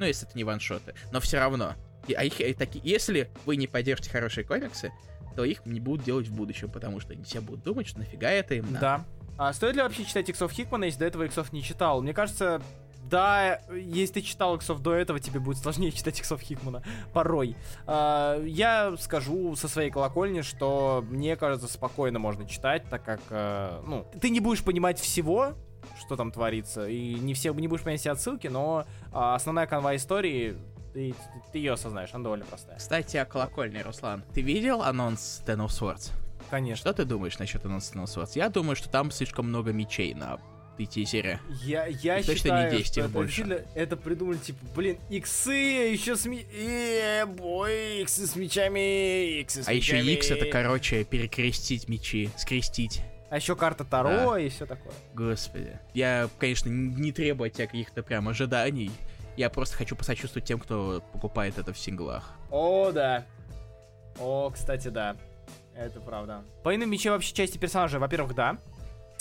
Ну, если это не ваншоты. Но все равно. И, а их, и таки, если вы не поддержите хорошие комиксы, то их не будут делать в будущем, потому что все будут думать, что нафига это им надо. Да. А стоит ли вообще читать иксов Хикмана, если до этого иксов не читал? Мне кажется, Да, если ты читал иксов до этого, тебе будет сложнее читать иксов Хикмана. Порой. А, я скажу со своей колокольни, что мне кажется, спокойно можно читать, так как, э, ну, ты не будешь понимать всего, что там творится, и не все не будешь понимать все отсылки, но а, основная канва истории ты, ты, ты ее осознаешь, она довольно простая. Кстати, о колокольне, Руслан. Ты видел анонс Ten of Swords? Конечно. Что ты думаешь насчет анонса Ten of Swords? Я думаю, что там слишком много мечей на тизере. Я, я И точно считаю, не 10 что это, больше. это придумали, типа, блин, иксы, еще с ми... Э, бой, иксы с мечами, иксы с А еще мечами. X это, короче, перекрестить мечи, скрестить. А еще карта Таро и все такое. Господи. Я, конечно, не требую от тебя каких-то прям ожиданий. Я просто хочу посочувствовать тем, кто покупает это в синглах. О, да. О, кстати, да. Это правда. По иным мече вообще части персонажа, во-первых, да.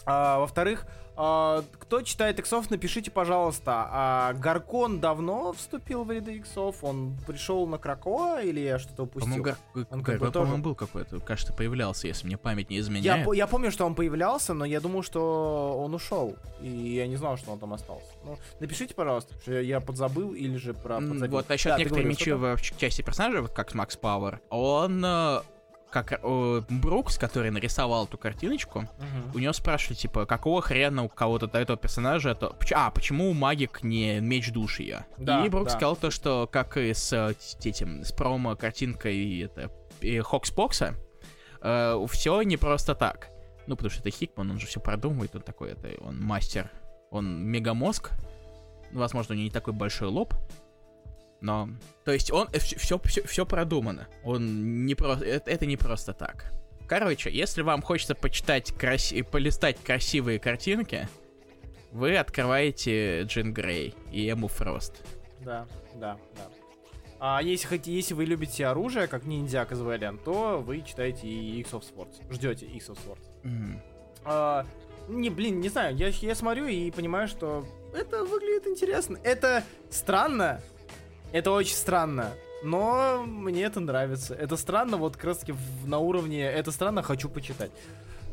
А, во-вторых, кто читает иксов, напишите, пожалуйста, а Гаркон давно вступил в ряды иксов? Он пришел на Кракоа или я что-то упустил? По-моему, Гар... Он как бы тоже- был какой-то. Кажется, появлялся, если мне память не Я, изменяет. по- я помню, что он появлялся, но я думал, что он ушел. И я не знал, что он там остался. Ну, напишите, пожалуйста, что я, я подзабыл или же про подзабил. Вот насчет Да, некоторых мечей в части персонажа, вот как Макс Пауэр, он э, как э, Брукс, который нарисовал эту картиночку, Мгм. у него спрашивали, типа, какого хрена у кого-то до этого персонажа, то... поч- А, почему у магик не меч души я? Да, и Брук да. сказал то, что как и с э, с этим, с промо-картинкой это, и Хокспокса, все не просто так. Ну, потому что это Хикман, он же все продумывает, он такой, это, он мастер, он мегамозг, возможно, у него не такой большой лоб, но... То есть он... Все, все, все продумано. Он не просто... Это, это не просто так. Короче, если вам хочется почитать краси... полистать красивые картинки, вы открываете Джин Грей и Эму Фрост. Да, да, да. А если, хотите, если вы любите оружие, как ниндзяк из Valiant, то вы читаете и X of Swords. Ждете X of Swords. М. А, не, блин, не знаю, я, я смотрю и понимаю, что это выглядит интересно. Это странно, это очень странно, но мне это нравится. Это странно, вот как раз таки на уровне это странно, хочу почитать.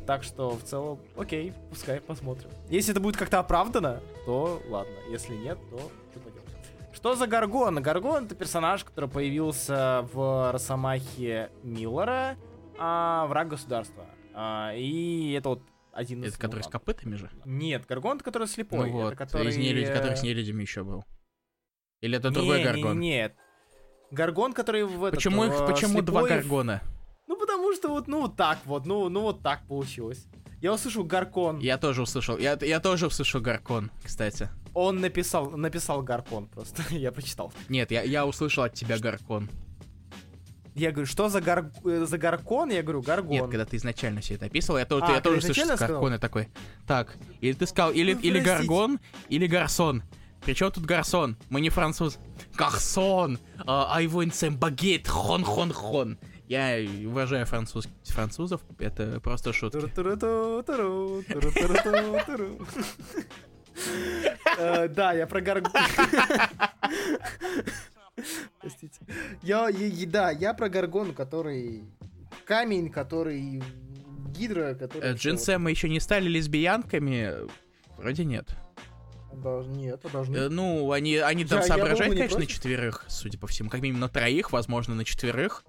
Так что в целом, окей, пускай посмотрим. Если это будет как-то оправдано, то ладно. Если нет, то что поделать. Что за Гаргон? Гаргон это персонаж, который появился в Росомахе Миллера, а, враг государства. А, и это вот один из... Это который с копытами же? Нет, Гаргон, это который слепой. ну вот, это который... из нелюдей, который с нелюдями еще был. Или это не, другой Гаргон? не, Нет. Гаргон, который в этот, Почему, их, э, почему два слепой Гаргона? Ну, потому что вот, ну, вот так вот, ну, ну, вот так получилось. Я услышал Гаркон. Я тоже услышал. Я, я тоже услышал Гаркон, кстати. Он написал, написал Гаркон просто. я прочитал. Нет, я, я услышал от тебя Гаркон. Я говорю, что за, гар... э, за Гаркон? Я говорю, Гаргон. Нет, когда ты изначально все это описывал, я, то- А, я тоже слышал сказал? Гаркон и такой. Так, или ты сказал, или, Ну, или простите. Гаргон, или Гарсон. Причем тут Гарсон? Мы не француз. Гарсон! I want some baguette! Хон, хон, хон. Я уважаю француз... французов, это просто шутки. Э, Да, я про Гаргон. Простите. Я, да, я про Гаргон, который камень, который гидра, который... Э, Джин Сэм мы еще не стали лесбиянками? Вроде нет. Должны, нет, а должны. Э, Ну, они, они там Я- я соображают, не конечно, на четверых, судя по всему. Как минимум на троих, возможно, на четверых.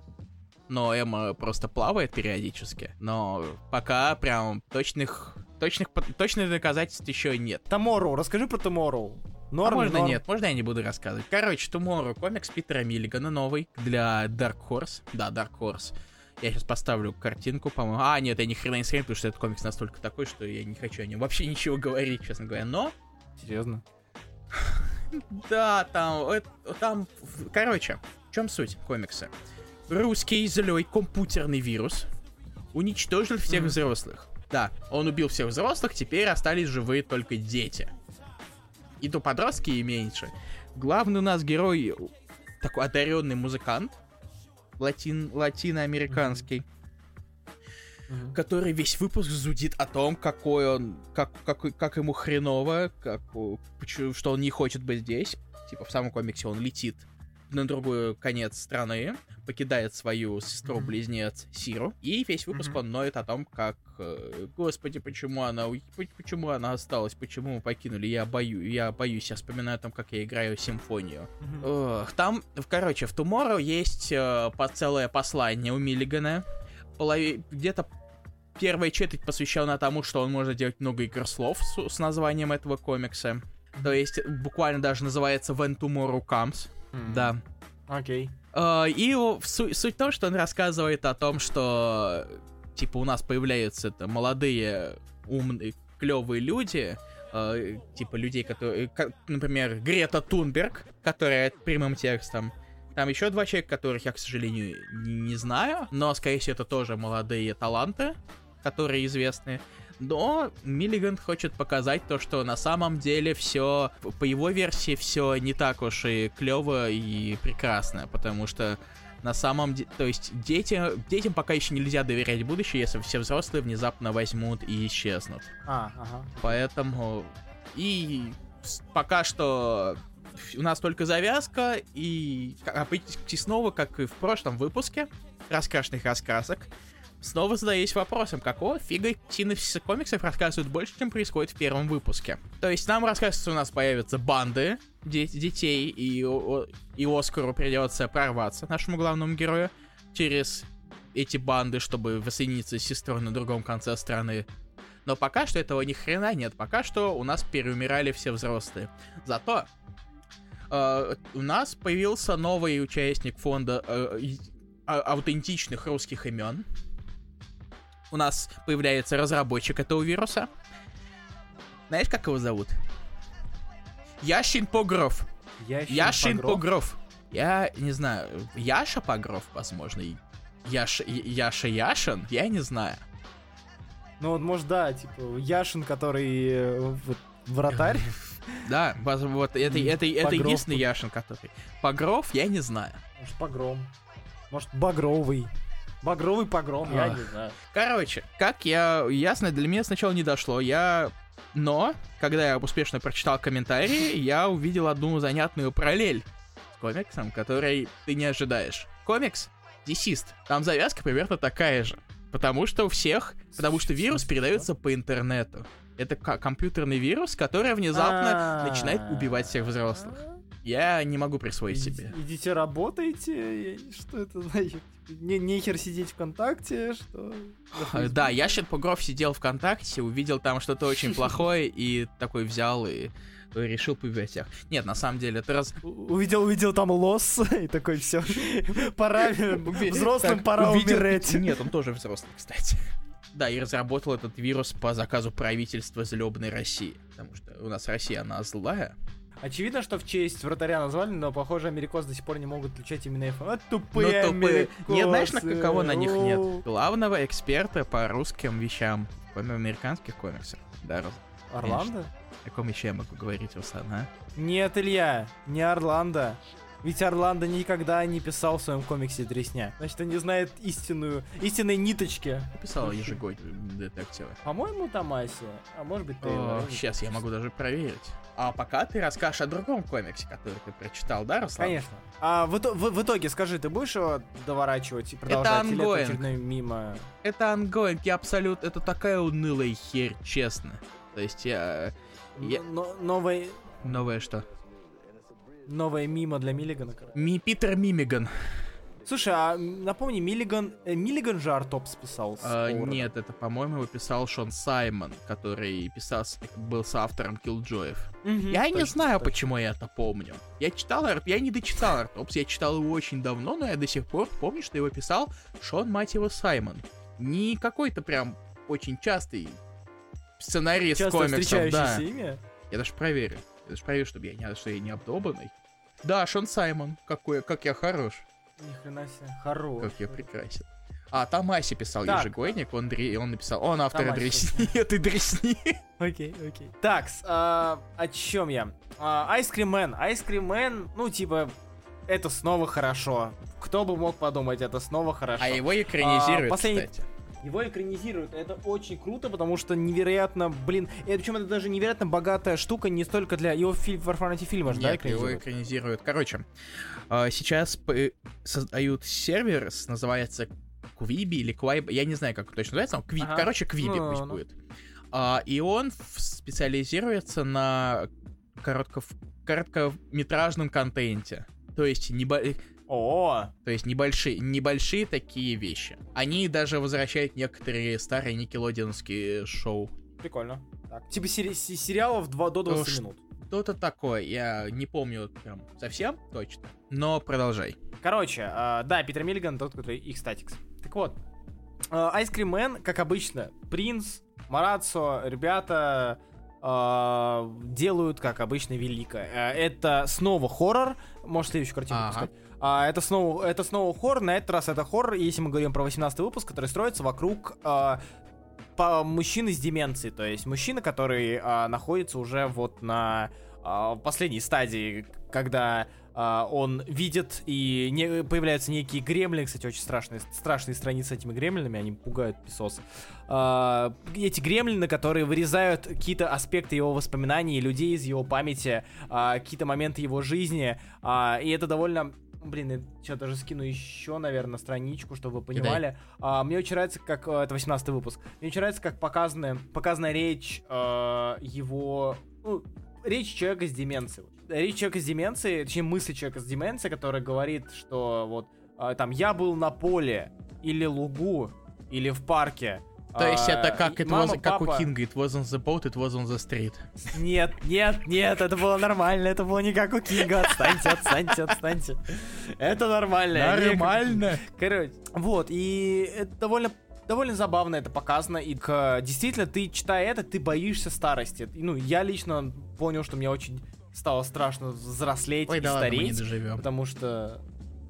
Но Эмма просто плавает периодически. Но пока прям точных, точных, точных доказательств еще нет. Томорроу, расскажи про Томорроу. Норм, а можно норм. нет, можно я не буду рассказывать. Короче, Tomorrow комикс Питера Миллигана новый для Dark Horse. Да, Dark Horse. Я сейчас поставлю картинку, по-моему. А, нет, я ни хрена не сравню, потому что этот комикс настолько такой, что я не хочу о нем вообще ничего говорить, честно говоря. Но Серьезно? Да, там, э, там, короче, в чем суть комикса? Русский злой компьютерный вирус уничтожил всех Мгм. взрослых. Да, он убил всех взрослых, теперь остались живые только дети. И то подростки и меньше. Главный у нас герой такой одаренный музыкант, латин, латиноамериканский, который весь выпуск зудит о том, какой он, как, какой, как ему хреново, как, почему- что он не хочет быть здесь. Типа в самом комиксе он летит на другой конец страны, покидает свою сестру-близнец Сиру, и весь выпуск он ноет о том, как, э, господи, почему она, почему она осталась, почему мы покинули, я бою, я боюсь, я вспоминаю о том, как я играю симфонию. Ох, там, короче, в Tomorrow есть э, по- целое послание у Миллигана. Полови- Где-то первая четверть посвящена тому, что он может делать много игр слов с, с названием этого комикса. То есть буквально даже называется When Tomorrow Comes. М. Да. Окей. Э, И о- су- суть в том, что он рассказывает о том, что типа у нас появляются это, молодые, умные, клевые люди, э, типа людей, которые, как, например, Грета Тунберг, которая прямым текстом. Там еще два человека, которых я, к сожалению, не, не знаю, но, скорее всего, это тоже молодые таланты, которые известны. Но Миллиган хочет показать то, что на самом деле все, по его версии, все не так уж и клево и прекрасно, потому что на самом деле, то есть дети, детям пока еще нельзя доверять будущее, если все взрослые внезапно возьмут и исчезнут. А, ага. Поэтому и пока что у нас только завязка, и как- и снова, как и в прошлом выпуске раскрашенных раскрасок, снова задаюсь вопросом, какого фига синопсисы комиксов рассказывают больше, чем происходит в первом выпуске. То есть нам рассказывается, у нас появятся банды де- детей, и, о- и Оскару придется прорваться, нашему главному герою, через эти банды, чтобы воссоединиться с сестрой на другом конце страны. Но пока что этого ни хрена нет. Пока что у нас переумирали все взрослые. Зато э, у нас появился новый участник фонда э, а- аутентичных русских имен. У нас появляется разработчик этого вируса. Знаешь, как его зовут? Яшин Погров. Ящин Яшин Погров? Погров. Я не знаю, Яша Погров, возможно. и Яша, Яшин? Я не знаю. Ну вот, может, да, типа, Яшин, который э, вот, вратарь. Да, вот это, это, это единственный. Яшин, который. Погров, я не знаю. Может, погром. Может, багровый. Багровый погром, я не знаю. Короче, как я... Ясно, для меня сначала не дошло. Я... Но, когда я успешно прочитал комментарии, я увидел одну занятную параллель с комиксом, который ты не ожидаешь. Комикс Десист. Там завязка примерно такая же. Потому что у всех... Потому что вирус передается по интернету. Это ко- компьютерный вирус, который внезапно А. начинает убивать всех взрослых. Я не могу присвоить себе. Идите работайте. Что это значит? Не, нехер сидеть ВКонтакте, что... Э, Да, Яшин Пугров сидел ВКонтакте, увидел там что-то очень плохое и такой взял и решил побивать всех. Нет, на самом деле, это раз... Увидел, увидел там лос и такой, все, пора, взрослым Так, пора умереть. Нет, он тоже взрослый, кстати. Да, и разработал этот вирус по заказу правительства злобной России. Потому что у нас Россия, она злая. Очевидно, что в честь вратаря назвали, но, похоже, америкосы до сих пор не могут отличать именно F. Вот тупые Ну, тупые. Нет, знаешь, на кого на них нет? Главного эксперта по русским вещам, кроме американских комиксов. Да, Орландо? о каком еще я могу говорить, Руслан, а? Нет, Илья, не Орландо. Ведь Орландо никогда не писал в своем комиксе Дресня. Значит, он не знает истинную, истинной ниточки. Писал ежегодно детективы. По-моему, Томаси. А может быть, Тейлор. Сейчас я могу даже проверить. А пока ты расскажешь о другом комиксе, который ты прочитал, да, Руслан? Конечно. А в, в- в итоге, скажи, ты будешь его доворачивать и продолжать? это очередной мимо? Это ангоинг, я абсолютно... Это такая унылая херь, честно. То есть я... Я- Но- новое, Новое что? Новое мимо для Миллигана, короче. Ми Питер Мимиган. Слушай, а напомни, Миллиган... э, Миллиган же Артоп списал. с А, нет, это, по-моему, его писал Шон Саймон, который писал, был соавтором Киллджоев. Мгм, Я не точно, знаю, точно. почему я это помню. Я читал, Ар- я не дочитал Артопс, я читал его очень давно, но я до сих пор помню, что его писал Шон, мать его, Саймон. Не какой-то прям очень частый сценарист Часто комиксов, да. имя. Я даже проверю. Я даже проверю, чтобы я не, что я не обдолбанный. Да, Шон Саймон. Какой, как я хорош. Ни хрена себе. Хорош. Как я прекрасен. А, Тамаси писал Так. ежегодник, он, дре- он написал, он автор Дресни, это Дресни. Окей, окей. Так, о чем я? А. Ice Cream Man, ну, типа, это снова хорошо. Кто бы мог подумать, это снова хорошо. А его экранизируют, последний- кстати. Его экранизируют. Это очень круто, потому что невероятно, блин, это, причем это даже невероятно богатая штука, не столько для его фильм, в формате фильма же, да, Нет, его экранизируют? экранизируют. Короче, а, сейчас создают сервер, называется Квиби или Квайб, я не знаю, как точно называется, но Кви- Ага. короче, Квиби Ну, пусть ну. будет. А, и он специализируется на коротко- короткометражном контенте. То есть, небо- О, то есть небольшие, небольшие такие вещи. Они даже возвращают некоторые старые никелодеонские шоу. прикольно. Так. Типа сери- се- сериалов 2 до 20 Ну, ш- минут. Что-то такое, я не помню прям совсем точно, но продолжай. Короче, а, да, Питер Миллиган, тот, который их статикс. Так вот, а, Ice Cream Man, как обычно, Принц, Марацо, ребята а, делают, как обычно, велико. Это снова хоррор. Может, следующую картинку Ага. пускать? А, это снова, это снова хоррор. На этот раз это хоррор, если мы говорим про 18 выпуск, который строится вокруг а, по мужчины с деменцией. То есть мужчина, который а, находится уже вот на а, последней стадии, когда а, он видит и не, появляются некие гремлины, кстати, очень страшные, страшные страницы с этими гремлинами, они пугают писос. А, эти гремлины, которые вырезают какие-то аспекты его воспоминаний, людей из его памяти, а, какие-то моменты его жизни, и это довольно Блин, я сейчас даже скину еще, наверное, страничку, чтобы вы понимали. А, мне очень нравится, как... э, Это 18 выпуск. Мне очень нравится, как показаны, показана речь э, его... Ну, речь человека с деменцией. Речь человека с деменцией, точнее, мысли человека с деменцией, который говорит, что вот э, там я был на поле, или лугу, или в парке. То есть а, это как, it мама, was- как у Кинга, it was on the boat, it was on the street. Нет, нет, нет, это было нормально, это было не как у Кинга. Отстаньте, отстаньте, отстаньте. Это нормально. как- Короче, вот, и это довольно довольно забавно это показано, и к- действительно, ты, читая это, ты боишься старости. Ну, я лично понял, что мне очень стало страшно взрослеть Ой, и да ладно, мы не стареть, доживем. потому что,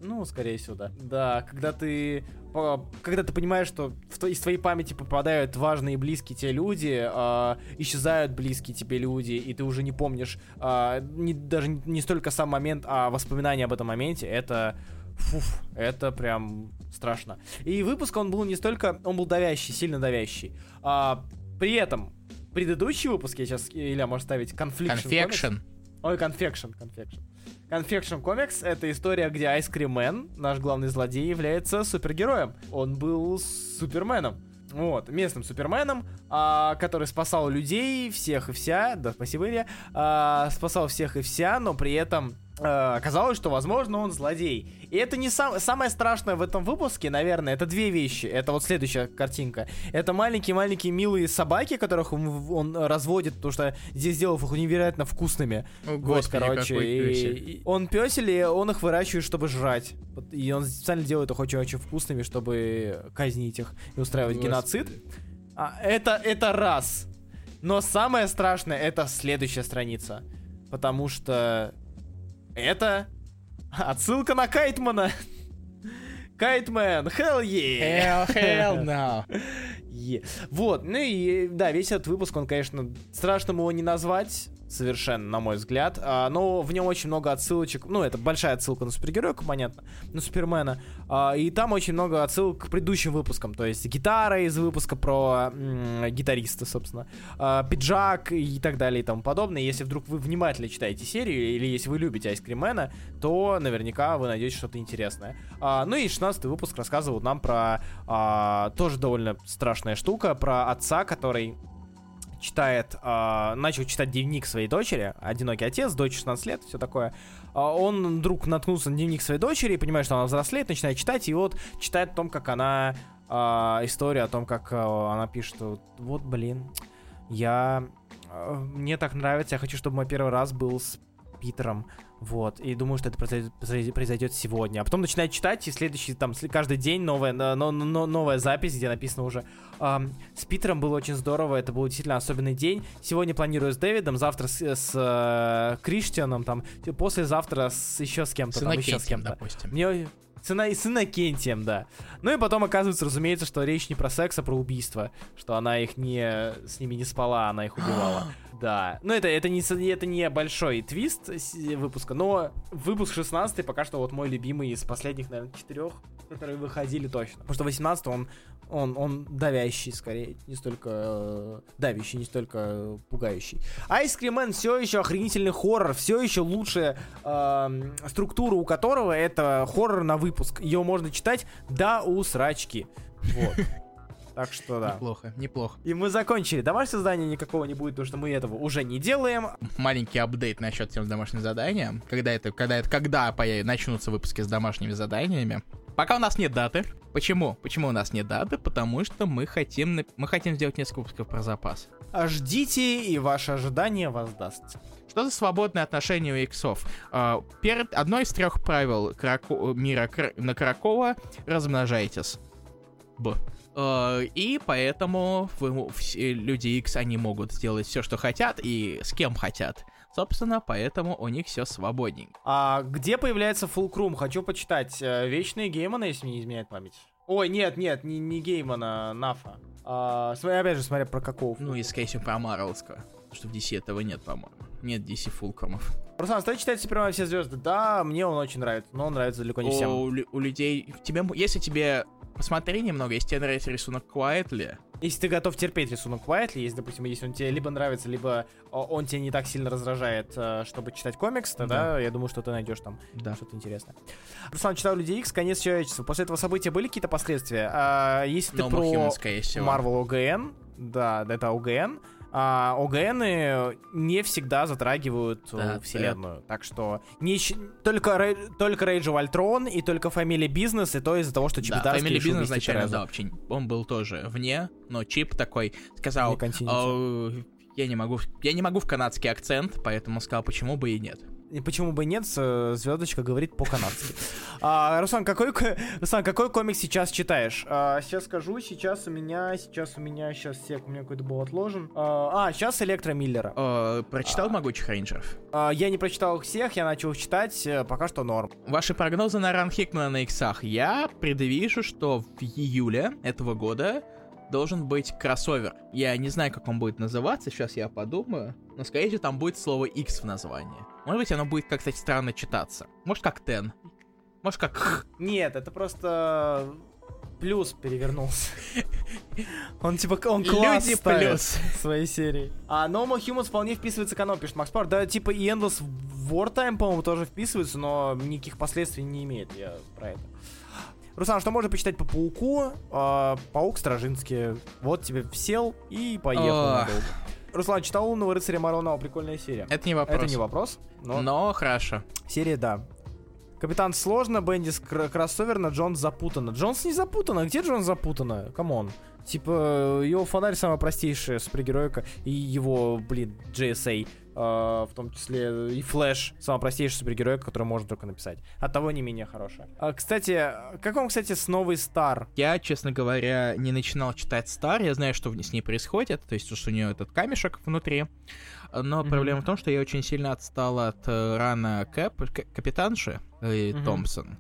ну, скорее всего, да. Да, когда ты, по- когда ты понимаешь, что из твоей памяти попадают важные и близкие тебе люди, а, исчезают близкие тебе люди, и ты уже не помнишь а, не- даже не столько сам момент, а воспоминания об этом моменте, это Фуф, это прям страшно. И выпуск он был не столько, он был давящий, сильно давящий. А, при этом предыдущий выпуск, я сейчас, Илья, может ставить Confliction Comics. Ой, Confection, Confection. Confection Comics — это история, где Ice Cream Man, наш главный злодей, является супергероем. Он был суперменом. Вот, местным суперменом, а, который спасал людей, всех и вся, да, спасибо, Илья, а, спасал всех и вся, но при этом оказалось, что, возможно, он злодей. И это не сам, самое страшное в этом выпуске, наверное, это две вещи. Это вот следующая картинка. Это маленькие-маленькие милые собаки, которых он, он разводит, потому что здесь сделал их невероятно вкусными. О, Вот, господи, короче, какой и- и он пёсель, и он их выращивает, чтобы жрать. Вот, И он специально делает их очень-очень вкусными, чтобы казнить их и устраивать Господи. геноцид. А, это, это раз. Но самое страшное это следующая страница. Потому что это отсылка на Кайтмана. Кайтмен, hell yeah! Hell, hell no. Е. Вот, ну и да, весь этот выпуск, он, конечно, страшно его не назвать, совершенно, на мой взгляд, а, но в нем очень много отсылочек, ну, это большая отсылка на супергероику, понятно, на Супермена, а, и там очень много отсылок к предыдущим выпускам, то есть гитара из выпуска про гитариста, собственно, а, пиджак и так далее и тому подобное. Если вдруг вы внимательно читаете серию, или если вы любите Айскримена, то наверняка вы найдете что-то интересное. А, ну и 16 выпуск рассказывал нам про а, тоже довольно страшная штука, про отца, который читает, а, начал читать дневник своей дочери, одинокий отец, дочь 16 лет, все такое. А, он вдруг наткнулся на дневник своей дочери и понимает, что она взрослеет, начинает читать, и вот читает о том, как она а, история о том, как а, она пишет, вот, блин, я а, мне так нравится, я хочу, чтобы мой первый раз был с Питером. Вот, и думаю, что это произойдет, произойдет- сегодня. А потом начинает читать, и следующий, там, каждый день новая, но- но- но- новая запись, где написано уже «Ам, С Питером было очень здорово, это был действительно особенный день. Сегодня планирую с Дэвидом, завтра с, с э, Криштианом, там, послезавтра с еще с кем-то, там, еще с кем-то. допустим. Мне с, Ина- с Иннокентием, да. Ну и потом оказывается, разумеется, что речь не про секс, а про убийство. Что она их не... с ними не спала, она их убивала. Да. Ну это, это, не, это не большой твист с- выпуска, но выпуск 16 пока что вот мой любимый из последних, наверное, четырех, которые выходили точно. Потому что 18 он Он, он давящий, скорее, не столько э, давящий, не столько э, пугающий. Ice Cream Man все еще охренительный хоррор, все еще лучшая э, структура у которого это хоррор на выпуск. Ее можно читать до усрачки. Вот. Так что да. Неплохо, неплохо. И мы закончили. Домашнего задания никакого не будет, потому что мы этого уже не делаем. Маленький апдейт насчет тем с домашним заданием. Когда это, когда это, когда начнутся выпуски с домашними заданиями. Пока у нас нет даты. Почему? Почему у нас нет даты? Потому что мы хотим, мы хотим сделать несколько выпусков про запас. А ждите, и ваше ожидание воздастся. Что за свободное отношение у иксов? Uh, перед одно из трех правил Крако... мира Кр... на Кракова размножайтесь. Б. Uh, и поэтому вы, все, люди X, они могут сделать все, что хотят, и с кем хотят. Собственно, поэтому у них все свободненько. А где появляется Фулкрум? Хочу почитать. Э, Вечные Геймана, если мне не изменяет память. Ой, нет, нет, не, не Геймана, Нафа. А, смотри, опять же, смотря про какого. Ну, и, скорее всего, про Марвелского. Потому что в DC этого нет, по-моему. Нет DC Фулкрумов. Руслан, стоит читать Супермен все звезды? Да, мне он очень нравится, но он нравится далеко не всем. У, у людей... Тебе, если тебе посмотри немного, если тебе нравится рисунок Quietly. Если ты готов терпеть рисунок Quietly, если, допустим, если он тебе либо нравится, либо он тебе не так сильно раздражает, э, чтобы читать комикс, тогда да. я думаю, что ты найдешь там да. что-то интересное. Руслан читал Люди X, конец человечества. После этого события были какие-то последствия? А, если no ты про Marvel OGN, да, это OGN, а, ОГНы не всегда затрагивают э, да, вселенную. Да. Так что не, только, только Rage of Ultron и только Family Business, и то из-за того, что Чип да, Family Business изначально, да, вообще, он был тоже вне, но Чип такой сказал, я не могу, я не могу в канадский акцент, поэтому сказал, почему бы и нет. И почему бы нет, звездочка говорит по-канадски. А, Руслан, какой, Руслан, какой комикс сейчас читаешь? А, сейчас скажу, сейчас у меня, сейчас у меня, сейчас сек, у меня какой-то был отложен. А, а сейчас Электро Миллера. А, прочитал а, Могучих Рейнджеров? А, я не прочитал их всех, я начал их читать, э, пока что норм. Ваши прогнозы на ран Хикмана на иксах. Я предвижу, что в июле этого года должен быть кроссовер. Я не знаю, как он будет называться, сейчас я подумаю. Но, скорее всего, там будет слово X в названии. Может быть, оно будет как-то странно читаться. Может, как Ten. Может, как... Нет, это просто плюс перевернулся. Он типа, он класс Люди плюс своей серии. А No More Humans вполне вписывается канон, пишет Макс Пар. Да, типа и Endless Wartime, по-моему, тоже вписывается, но никаких последствий не имеет. Я про это. Руслан, что можно почитать по Пауку? А, Паук Стражинский. Вот тебе сел и поехал. Руслан, читал «Лунного рыцаря Маронова», прикольная серия. Это не вопрос. Это не вопрос, но... Но хорошо. Серия, да. Капитан сложно, Бендис кроссоверно, Джонс запутано. Джонс не запутано, где Джонс запутано? Come on. Типа, его фонарь самая простейшая супергеройка, и его, блин, JSA. А, в том числе и Флэш, самый простейший супергерой, который можно только написать. От того не менее хорошая. А, кстати, как вам, кстати, с новой Стар? Я, честно говоря, не начинал читать Стар, я знаю, что с ней происходит, то есть, что у нее этот камешек внутри. Но mm-hmm. проблема в том, что я очень сильно отстал от э, рана Кэп, капитанши э, mm-hmm. Томпсон.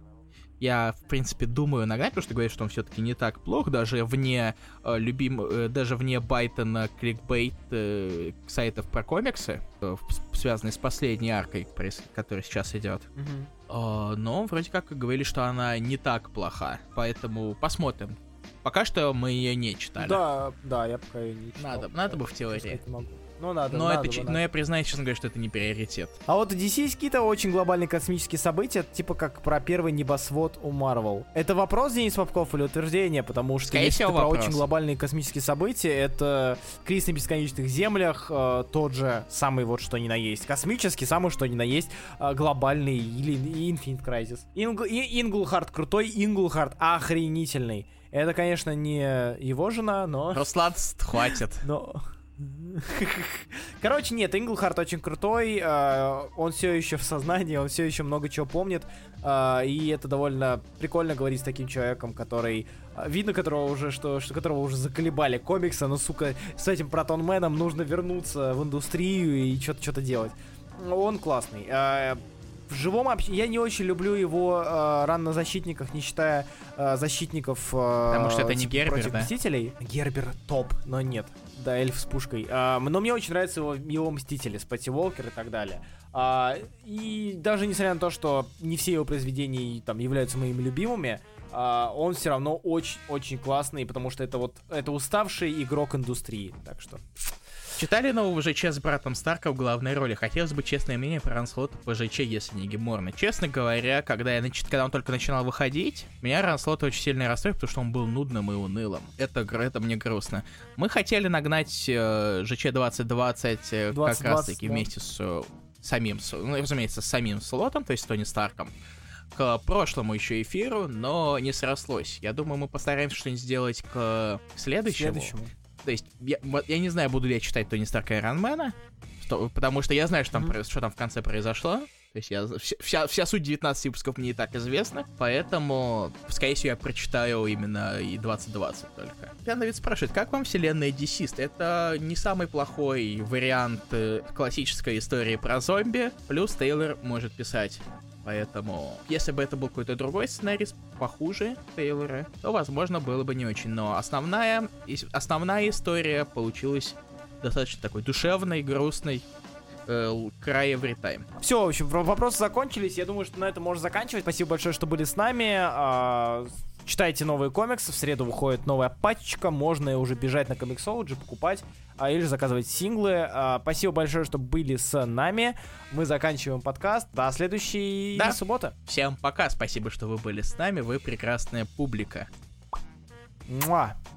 Я, в принципе, думаю нагнать, потому что говорят, что он все-таки не так плох, даже вне э, любим, э, даже вне Байтона кликбейт э, сайтов про комиксы, э, связанные с последней аркой, которая сейчас идет. Mm-hmm. Э, но вроде как говорили, что она не так плоха, поэтому посмотрим. Пока что мы ее не читали. Да, да, я пока ее не читал. Надо, надо бы в теории. Могу. Ну, надо, но, надо, это, надо. но я признаюсь, честно говоря, что это не приоритет. А вот DC есть какие-то очень глобальные космические события, типа как про первый небосвод у Marvel. Это вопрос, Денис Попков, или утверждение? Потому что Скорее если про очень глобальные космические события, это Крис на бесконечных землях, э, тот же самый вот что ни на есть. Космический, самый что ни на есть, э, глобальный или Infinite Crisis. Ингл, Инглхард крутой, Инглхард охренительный. Это, конечно, не его жена, но... Руслан, хватит. Но... Короче, нет, Инглхарт очень крутой, э, он все еще в сознании, он все еще много чего помнит, э, и это довольно прикольно говорить с таким человеком, который, э, видно которого уже, что, что которого уже заколебали комиксы, но, сука, с этим Протонменом нужно вернуться в индустрию и что-то что-то делать. Он классный. Э, в живом общении я не очень люблю его э, ран на защитниках, не считая э, защитников. Э, Потому что это не Гербер, против да? Мстителей. Гербер топ, но нет да, эльф с пушкой. А, но мне очень нравятся его, его Мстители, Спати Волкер и так далее. А, и даже несмотря на то, что не все его произведения там являются моими любимыми, а, он все равно очень-очень классный, потому что это вот это уставший игрок индустрии. Так что. Читали нового ЖЧ с братом Старка в главной роли? Хотелось бы честное мнение про Ранслота по ЖЧ, если не геморно. Честно говоря, когда, я нач... когда он только начинал выходить, меня Ранслот очень сильно расстроил, потому что он был нудным и унылым. Это, это мне грустно. Мы хотели нагнать э, ЖЧ 2020 э, 20, как раз-таки да. вместе с э, самим, ну, разумеется, с самим слотом, то есть с Тони Старком к прошлому еще эфиру, но не срослось. Я думаю, мы постараемся что-нибудь сделать к следующему. следующему. То есть, я, я не знаю, буду ли я читать Тони Старка и Ранмена, потому что я знаю, что там, mm-hmm. что там в конце произошло. То есть я, вся, вся суть 19 выпусков мне и так известна, поэтому, скорее всего, я прочитаю именно и 2020 только. Пиановид спрашивает, как вам вселенная Десист? Это не самый плохой вариант э, классической истории про зомби, плюс Тейлор может писать Поэтому, если бы это был какой-то другой сценарий, похуже Тейлора, то, возможно, было бы не очень. Но основная, основная история получилась достаточно такой душевной, грустной, край every time. Все, в общем, вопросы закончились. Я думаю, что на этом можно заканчивать. Спасибо большое, что были с нами. А, читайте новые комиксы. В среду выходит новая пачка. Можно уже бежать на Comixology, покупать а, или же заказывать синглы. А, спасибо большое, что были с нами. Мы заканчиваем подкаст. До следующей да. субботы. Всем пока. Спасибо, что вы были с нами. Вы прекрасная публика. Муа.